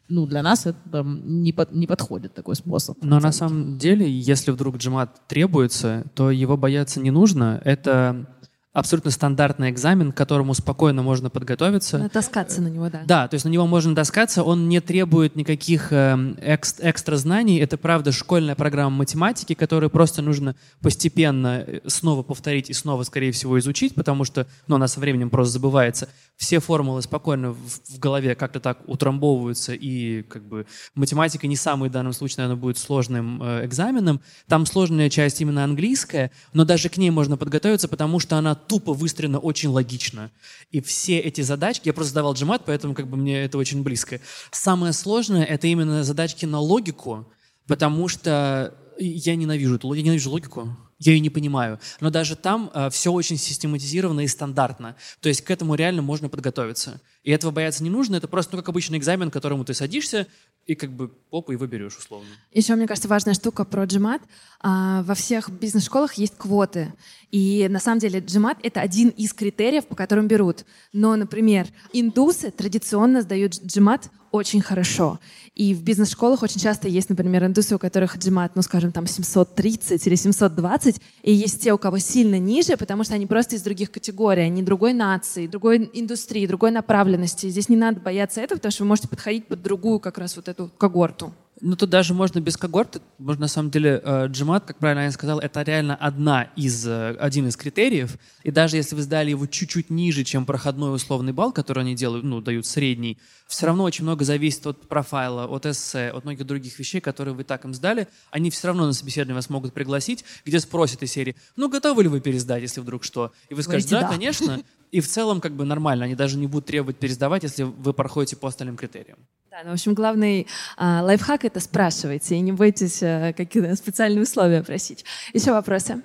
ну, для нас это там, не, под, не подходит такой способ. Но на самом деле, если вдруг джимат требуется, то его бояться не нужно. Это абсолютно стандартный экзамен, к которому спокойно можно подготовиться. Натаскаться на него, да. Да, то есть на него можно таскаться, он не требует никаких э, экс, экстра знаний. Это, правда, школьная программа математики, которую просто нужно постепенно э, снова повторить и снова, скорее всего, изучить, потому что ну, она со временем просто забывается. Все формулы спокойно в, голове как-то так утрамбовываются, и как бы математика не самый в данном случае, наверное, будет сложным э, экзаменом. Там сложная часть именно английская, но даже к ней можно подготовиться, потому что она тупо выстроена очень логично. И все эти задачки, я просто сдавал джемат, поэтому как бы мне это очень близко. Самое сложное — это именно задачки на логику, потому что я ненавижу эту я ненавижу логику я ее не понимаю. Но даже там э, все очень систематизировано и стандартно. То есть к этому реально можно подготовиться. И этого бояться не нужно. Это просто ну, как обычный экзамен, к которому ты садишься и как бы попу и выберешь условно. Еще, мне кажется, важная штука про GMAT. А, во всех бизнес-школах есть квоты. И на самом деле GMAT — это один из критериев, по которым берут. Но, например, индусы традиционно сдают GMAT очень хорошо. И в бизнес-школах очень часто есть, например, индусы, у которых GMAT, ну, скажем, там 730 или 720, и есть те, у кого сильно ниже, потому что они просто из других категорий, они другой нации, другой индустрии, другой направленности. Здесь не надо бояться этого, потому что вы можете подходить под другую как раз вот эту когорту. Ну, тут даже можно без когорты. Можно, на самом деле, э, как правильно я сказал, это реально одна из, э, один из критериев. И даже если вы сдали его чуть-чуть ниже, чем проходной условный балл, который они делают, ну, дают средний, все равно очень много зависит от профайла, от эссе, от многих других вещей, которые вы так им сдали. Они все равно на собеседование вас могут пригласить, где спросят из серии, ну, готовы ли вы пересдать, если вдруг что? И вы скажете, да, да, конечно. И в целом как бы нормально, они даже не будут требовать пересдавать, если вы проходите по остальным критериям. Да, ну, в общем, главный а, лайфхак — это спрашивайте, и не бойтесь а, какие-то специальные условия просить. Еще вопросы?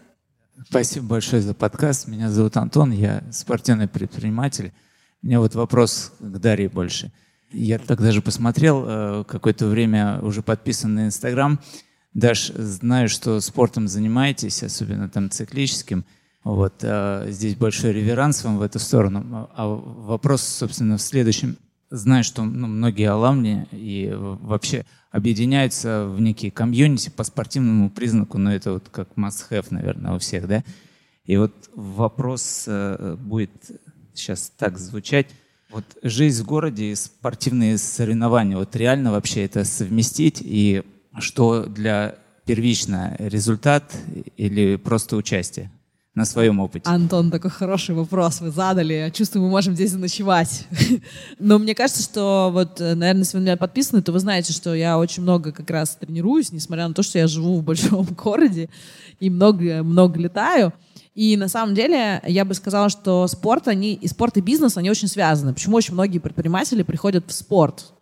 Спасибо большое за подкаст. Меня зовут Антон, я спортивный предприниматель. У меня вот вопрос к Дарье больше. Я так даже посмотрел, э, какое-то время уже подписан на Инстаграм. Даш, знаю, что спортом занимаетесь, особенно там циклическим. Вот, а здесь большой реверанс вам в эту сторону. А вопрос, собственно, в следующем. Знаю, что ну, многие аламни и вообще объединяются в некие комьюнити по спортивному признаку, но это вот как must-have, наверное, у всех, да? И вот вопрос э, будет сейчас так звучать. Вот жизнь в городе и спортивные соревнования, вот реально вообще это совместить и что для первично результат или просто участие? На своем опыте? Антон, такой хороший вопрос вы задали. Чувствую, мы можем здесь заночевать. Но мне кажется, что вот, наверное, если вы меня подписаны, то вы знаете, что я очень много как раз тренируюсь, несмотря на то, что я живу в большом городе и много-много летаю. И на самом деле я бы сказала, что спорт, они, и спорт и бизнес, они очень связаны. Почему очень многие предприниматели приходят в спорт?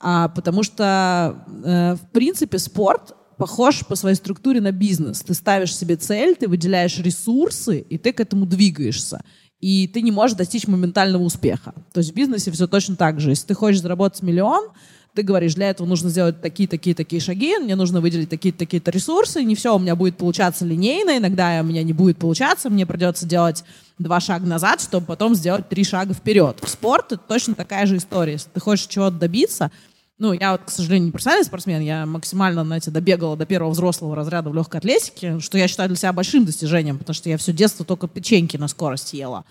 А, потому что, э, в принципе, спорт похож по своей структуре на бизнес. Ты ставишь себе цель, ты выделяешь ресурсы, и ты к этому двигаешься. И ты не можешь достичь моментального успеха. То есть в бизнесе все точно так же. Если ты хочешь заработать миллион, ты говоришь, для этого нужно сделать такие, такие, такие шаги, мне нужно выделить такие, такие-то ресурсы, не все у меня будет получаться линейно, иногда у меня не будет получаться, мне придется делать два шага назад, чтобы потом сделать три шага вперед. В спорт это точно такая же история. Если ты хочешь чего-то добиться, ну, я вот, к сожалению, не профессиональный спортсмен, я максимально, знаете, добегала до первого взрослого разряда в легкой атлетике, что я считаю для себя большим достижением, потому что я все детство только печеньки на скорость ела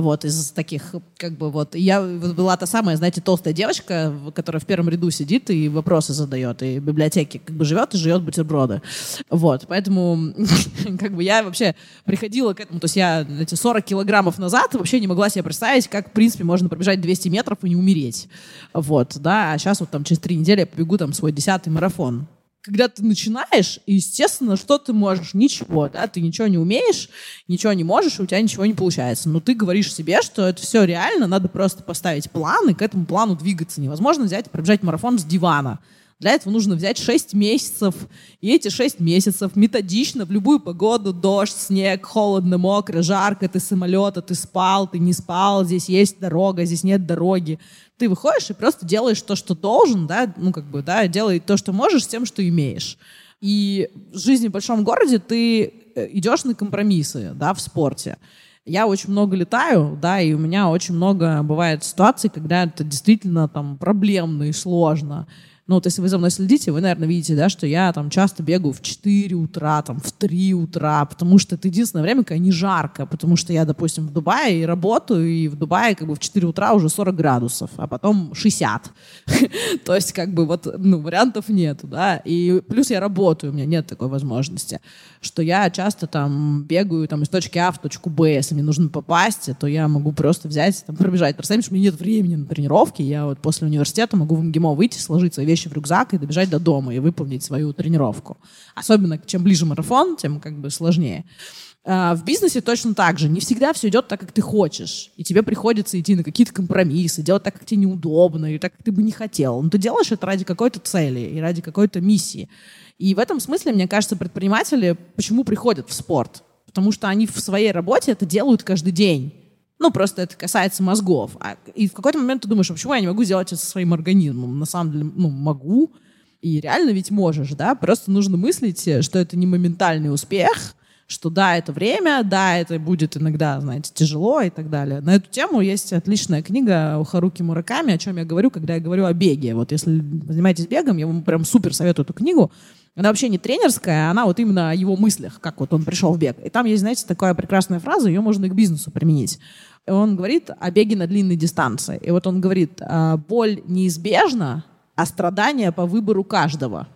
вот, из таких, как бы, вот, я была та самая, знаете, толстая девочка, которая в первом ряду сидит и вопросы задает, и в библиотеке как бы живет и живет бутерброды, вот, поэтому, как бы, я вообще приходила к этому, то есть я эти 40 килограммов назад вообще не могла себе представить, как, в принципе, можно пробежать 200 метров и не умереть, вот, да, а сейчас вот там через три недели я побегу там свой десятый марафон, когда ты начинаешь, естественно, что ты можешь? Ничего, да, ты ничего не умеешь, ничего не можешь, у тебя ничего не получается. Но ты говоришь себе, что это все реально, надо просто поставить план и к этому плану двигаться. Невозможно взять и пробежать марафон с дивана. Для этого нужно взять 6 месяцев, и эти 6 месяцев методично в любую погоду, дождь, снег, холодно, мокро, жарко, ты самолета, ты спал, ты не спал, здесь есть дорога, здесь нет дороги. Ты выходишь и просто делаешь то, что должен, да, ну как бы, да, делай то, что можешь с тем, что имеешь. И в жизни в большом городе ты э, идешь на компромиссы, да, в спорте. Я очень много летаю, да, и у меня очень много бывает ситуаций, когда это действительно там проблемно и сложно. Ну, вот если вы за мной следите, вы, наверное, видите, да, что я там часто бегаю в 4 утра, там, в 3 утра, потому что это единственное время, когда не жарко, потому что я, допустим, в Дубае и работаю, и в Дубае как бы в 4 утра уже 40 градусов, а потом 60. То есть как бы вот, ну, вариантов нет, да, и плюс я работаю, у меня нет такой возможности, что я часто там бегаю там из точки А в точку Б, если мне нужно попасть, то я могу просто взять, там, пробежать. Представьте, что у меня нет времени на тренировки, я вот после университета могу в МГИМО выйти, сложить свои вещи в рюкзак и добежать до дома и выполнить свою тренировку. Особенно чем ближе марафон, тем как бы сложнее. А, в бизнесе точно так же. Не всегда все идет так, как ты хочешь. И тебе приходится идти на какие-то компромиссы, делать так, как тебе неудобно, и так, как ты бы не хотел. Но ты делаешь это ради какой-то цели и ради какой-то миссии. И в этом смысле, мне кажется, предприниматели почему приходят в спорт? Потому что они в своей работе это делают каждый день. Ну, просто это касается мозгов. А, и в какой-то момент ты думаешь, а почему я не могу сделать это со своим организмом? На самом деле, ну, могу. И реально ведь можешь, да? Просто нужно мыслить, что это не моментальный успех, что да, это время, да, это будет иногда, знаете, тяжело и так далее. На эту тему есть отличная книга у Харуки Мураками, о чем я говорю, когда я говорю о беге. Вот если занимаетесь бегом, я вам прям супер советую эту книгу. Она вообще не тренерская, она вот именно о его мыслях, как вот он пришел в бег. И там есть, знаете, такая прекрасная фраза, ее можно и к бизнесу применить. Он говорит о беге на длинной дистанции. И вот он говорит, «А, боль неизбежна, а страдания по выбору каждого.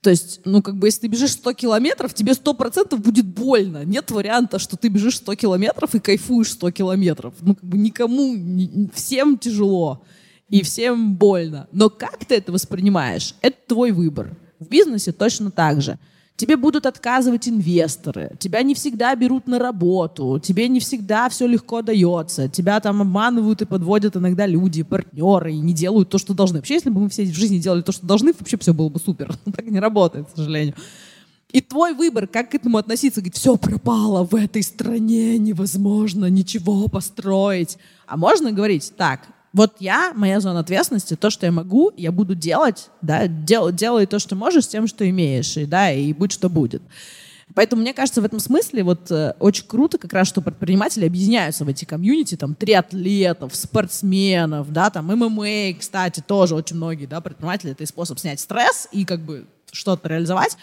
То есть, ну, как бы, если ты бежишь 100 километров, тебе 100% будет больно. Нет варианта, что ты бежишь 100 километров и кайфуешь 100 километров. Ну, как бы, никому, ни, всем тяжело и всем больно. Но как ты это воспринимаешь, это твой выбор. В бизнесе точно так же. Тебе будут отказывать инвесторы, тебя не всегда берут на работу, тебе не всегда все легко дается, тебя там обманывают и подводят иногда люди, партнеры, и не делают то, что должны. Вообще, если бы мы все в жизни делали то, что должны, вообще все было бы супер. Так не работает, к сожалению. И твой выбор, как к этому относиться, говорить, все пропало в этой стране, невозможно ничего построить. А можно говорить, так, Вот я, моя зона ответственности, то, что я могу, я буду делать, да, дел, делай то, что можешь, с тем, что имеешь, и, да, и будь что будет. Поэтому мне кажется, в этом смысле вот э, очень круто как раз, что предприниматели объединяются в эти комьюнити, там, триатлетов, спортсменов, да, там, ММА, кстати, тоже очень многие, да, предприниматели, это и способ снять стресс и как бы что-то реализовать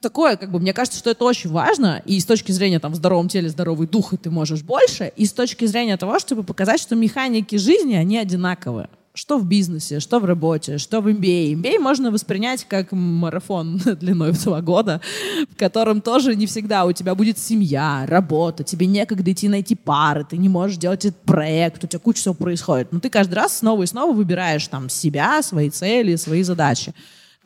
такое, как бы, мне кажется, что это очень важно, и с точки зрения там в здоровом теле здоровый дух, и ты можешь больше, и с точки зрения того, чтобы показать, что механики жизни, они одинаковые. Что в бизнесе, что в работе, что в MBA. MBA можно воспринять как марафон длиной в два года, в котором тоже не всегда у тебя будет семья, работа, тебе некогда идти найти пары, ты не можешь делать этот проект, у тебя куча всего происходит. Но ты каждый раз снова и снова выбираешь там себя, свои цели, свои задачи.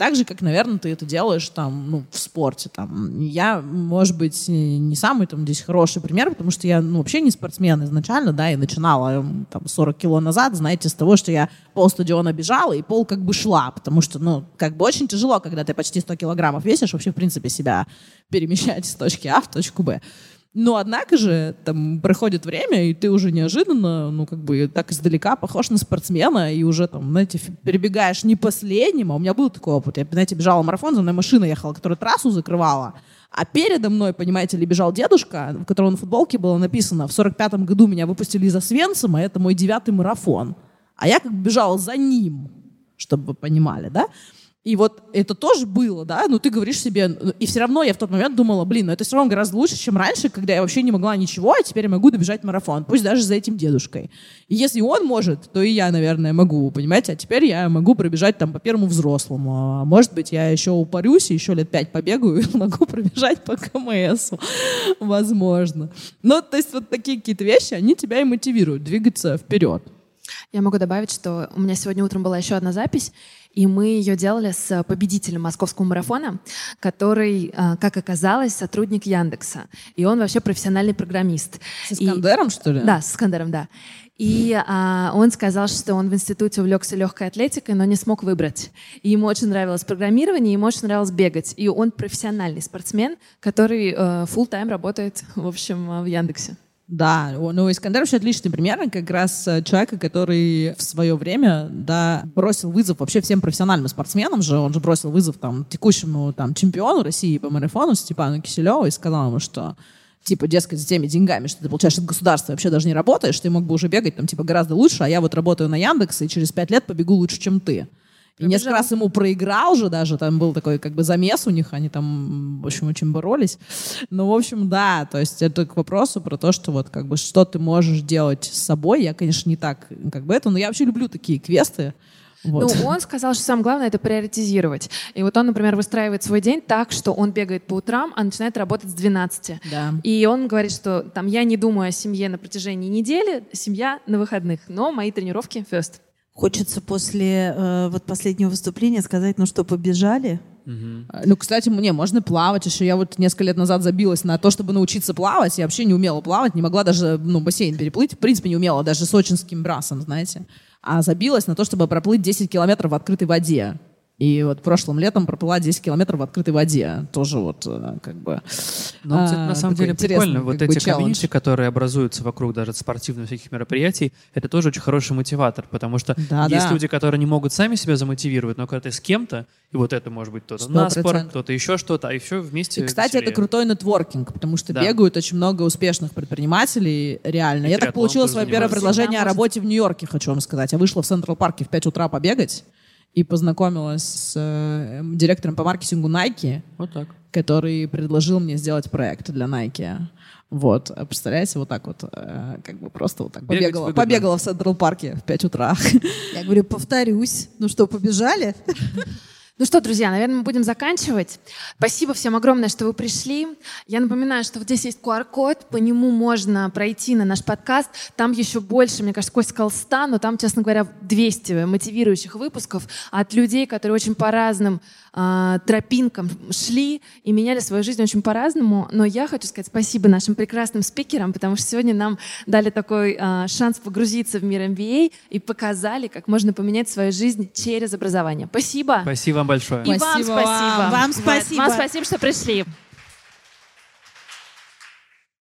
Так же, как, наверное, ты это делаешь там, ну, в спорте. Там. Я, может быть, не самый там здесь хороший пример, потому что я ну, вообще не спортсмен изначально, да, и начинала там 40 кило назад, знаете, с того, что я пол стадиона бежала и пол как бы шла, потому что, ну, как бы очень тяжело, когда ты почти 100 килограммов весишь, вообще, в принципе, себя перемещать с точки А в точку Б. Но однако же там проходит время, и ты уже неожиданно, ну, как бы так издалека похож на спортсмена, и уже там, знаете, перебегаешь не последним. А у меня был такой опыт. Я, знаете, бежала марафон, за мной машина ехала, которая трассу закрывала. А передо мной, понимаете ли, бежал дедушка, в котором на футболке было написано, в 45-м году меня выпустили из Освенцима, это мой девятый марафон. А я как бы бежала за ним, чтобы вы понимали, да? И вот это тоже было, да, но ты говоришь себе, и все равно я в тот момент думала, блин, ну это все равно гораздо лучше, чем раньше, когда я вообще не могла ничего, а теперь я могу добежать марафон, пусть даже за этим дедушкой. И если он может, то и я, наверное, могу, понимаете, а теперь я могу пробежать там по первому взрослому, а может быть, я еще упарюсь, еще лет пять побегаю и могу пробежать по КМСу, возможно. Ну, то есть вот такие какие-то вещи, они тебя и мотивируют двигаться вперед. Я могу добавить, что у меня сегодня утром была еще одна запись, и мы ее делали с победителем московского марафона, который, а, как оказалось, сотрудник Яндекса. И он вообще профессиональный программист. С Искандером, и, что ли? Да, с Искандером, да. И а, он сказал, что он в институте увлекся легкой атлетикой, но не смог выбрать. И ему очень нравилось программирование, ему очень нравилось бегать. И он профессиональный спортсмен, который э, full-time работает, в общем, в Яндексе. Да, ну Искандер вообще отличный пример, как раз э, человека, который в свое время, да, бросил вызов вообще всем профессиональным спортсменам же, он же бросил вызов там текущему там чемпиону России по марафону Степану Киселеву и сказал ему, что типа, дескать, с теми деньгами, что ты получаешь от государства, вообще даже не работаешь, ты мог бы уже бегать там, типа, гораздо лучше, а я вот работаю на Яндекс, и через пять лет побегу лучше, чем ты. И несколько раз ему проиграл же даже, там был такой как бы замес у них, они там, в общем, очень боролись. Ну, в общем, да, то есть это к вопросу про то, что вот как бы что ты можешь делать с собой. Я, конечно, не так как бы это, но я вообще люблю такие квесты. Вот. Ну, он сказал, что самое главное — это приоритизировать. И вот он, например, выстраивает свой день так, что он бегает по утрам, а начинает работать с 12. Да. И он говорит, что там я не думаю о семье на протяжении недели, семья на выходных, но мои тренировки first. Хочется после э, вот последнего выступления сказать, ну что, побежали? Угу. Ну, кстати, мне можно плавать еще. Я вот несколько лет назад забилась на то, чтобы научиться плавать. Я вообще не умела плавать, не могла даже ну, бассейн переплыть. В принципе, не умела даже сочинским брасом, знаете. А забилась на то, чтобы проплыть 10 километров в открытой воде. И вот прошлым летом проплыла 10 километров в открытой воде. Тоже вот э, как бы... Ну, кстати, на самом деле прикольно. Вот эти комьюнити, которые образуются вокруг даже спортивных всяких мероприятий, это тоже очень хороший мотиватор, потому что да, есть да. люди, которые не могут сами себя замотивировать, но когда ты с кем-то, и вот это может быть кто-то на спорт, кто-то еще что-то, а еще вместе И, кстати, веселее. это крутой нетворкинг, потому что да. бегают очень много успешных предпринимателей, реально. И Я так получила свое первое предложение о работе в Нью-Йорке, хочу вам сказать. Я вышла в Централ Парке в 5 утра побегать, и познакомилась с э, директором по маркетингу Nike, вот так. который предложил мне сделать проект для Nike. Вот, а представляете, вот так вот, э, как бы просто вот так Бегать побегала, выгодно. побегала в Централ Парке в 5 утра. Я говорю, повторюсь, ну что, побежали? Ну что, друзья, наверное, мы будем заканчивать. Спасибо всем огромное, что вы пришли. Я напоминаю, что вот здесь есть QR-код, по нему можно пройти на наш подкаст. Там еще больше, мне кажется, Костя сказал 100, но там, честно говоря, 200 мотивирующих выпусков от людей, которые очень по разным тропинкам шли и меняли свою жизнь очень по-разному. Но я хочу сказать спасибо нашим прекрасным спикерам, потому что сегодня нам дали такой э, шанс погрузиться в мир MBA и показали, как можно поменять свою жизнь через образование. Спасибо. Спасибо вам большое. И спасибо вам спасибо. Вам спасибо. Вам спасибо, что пришли.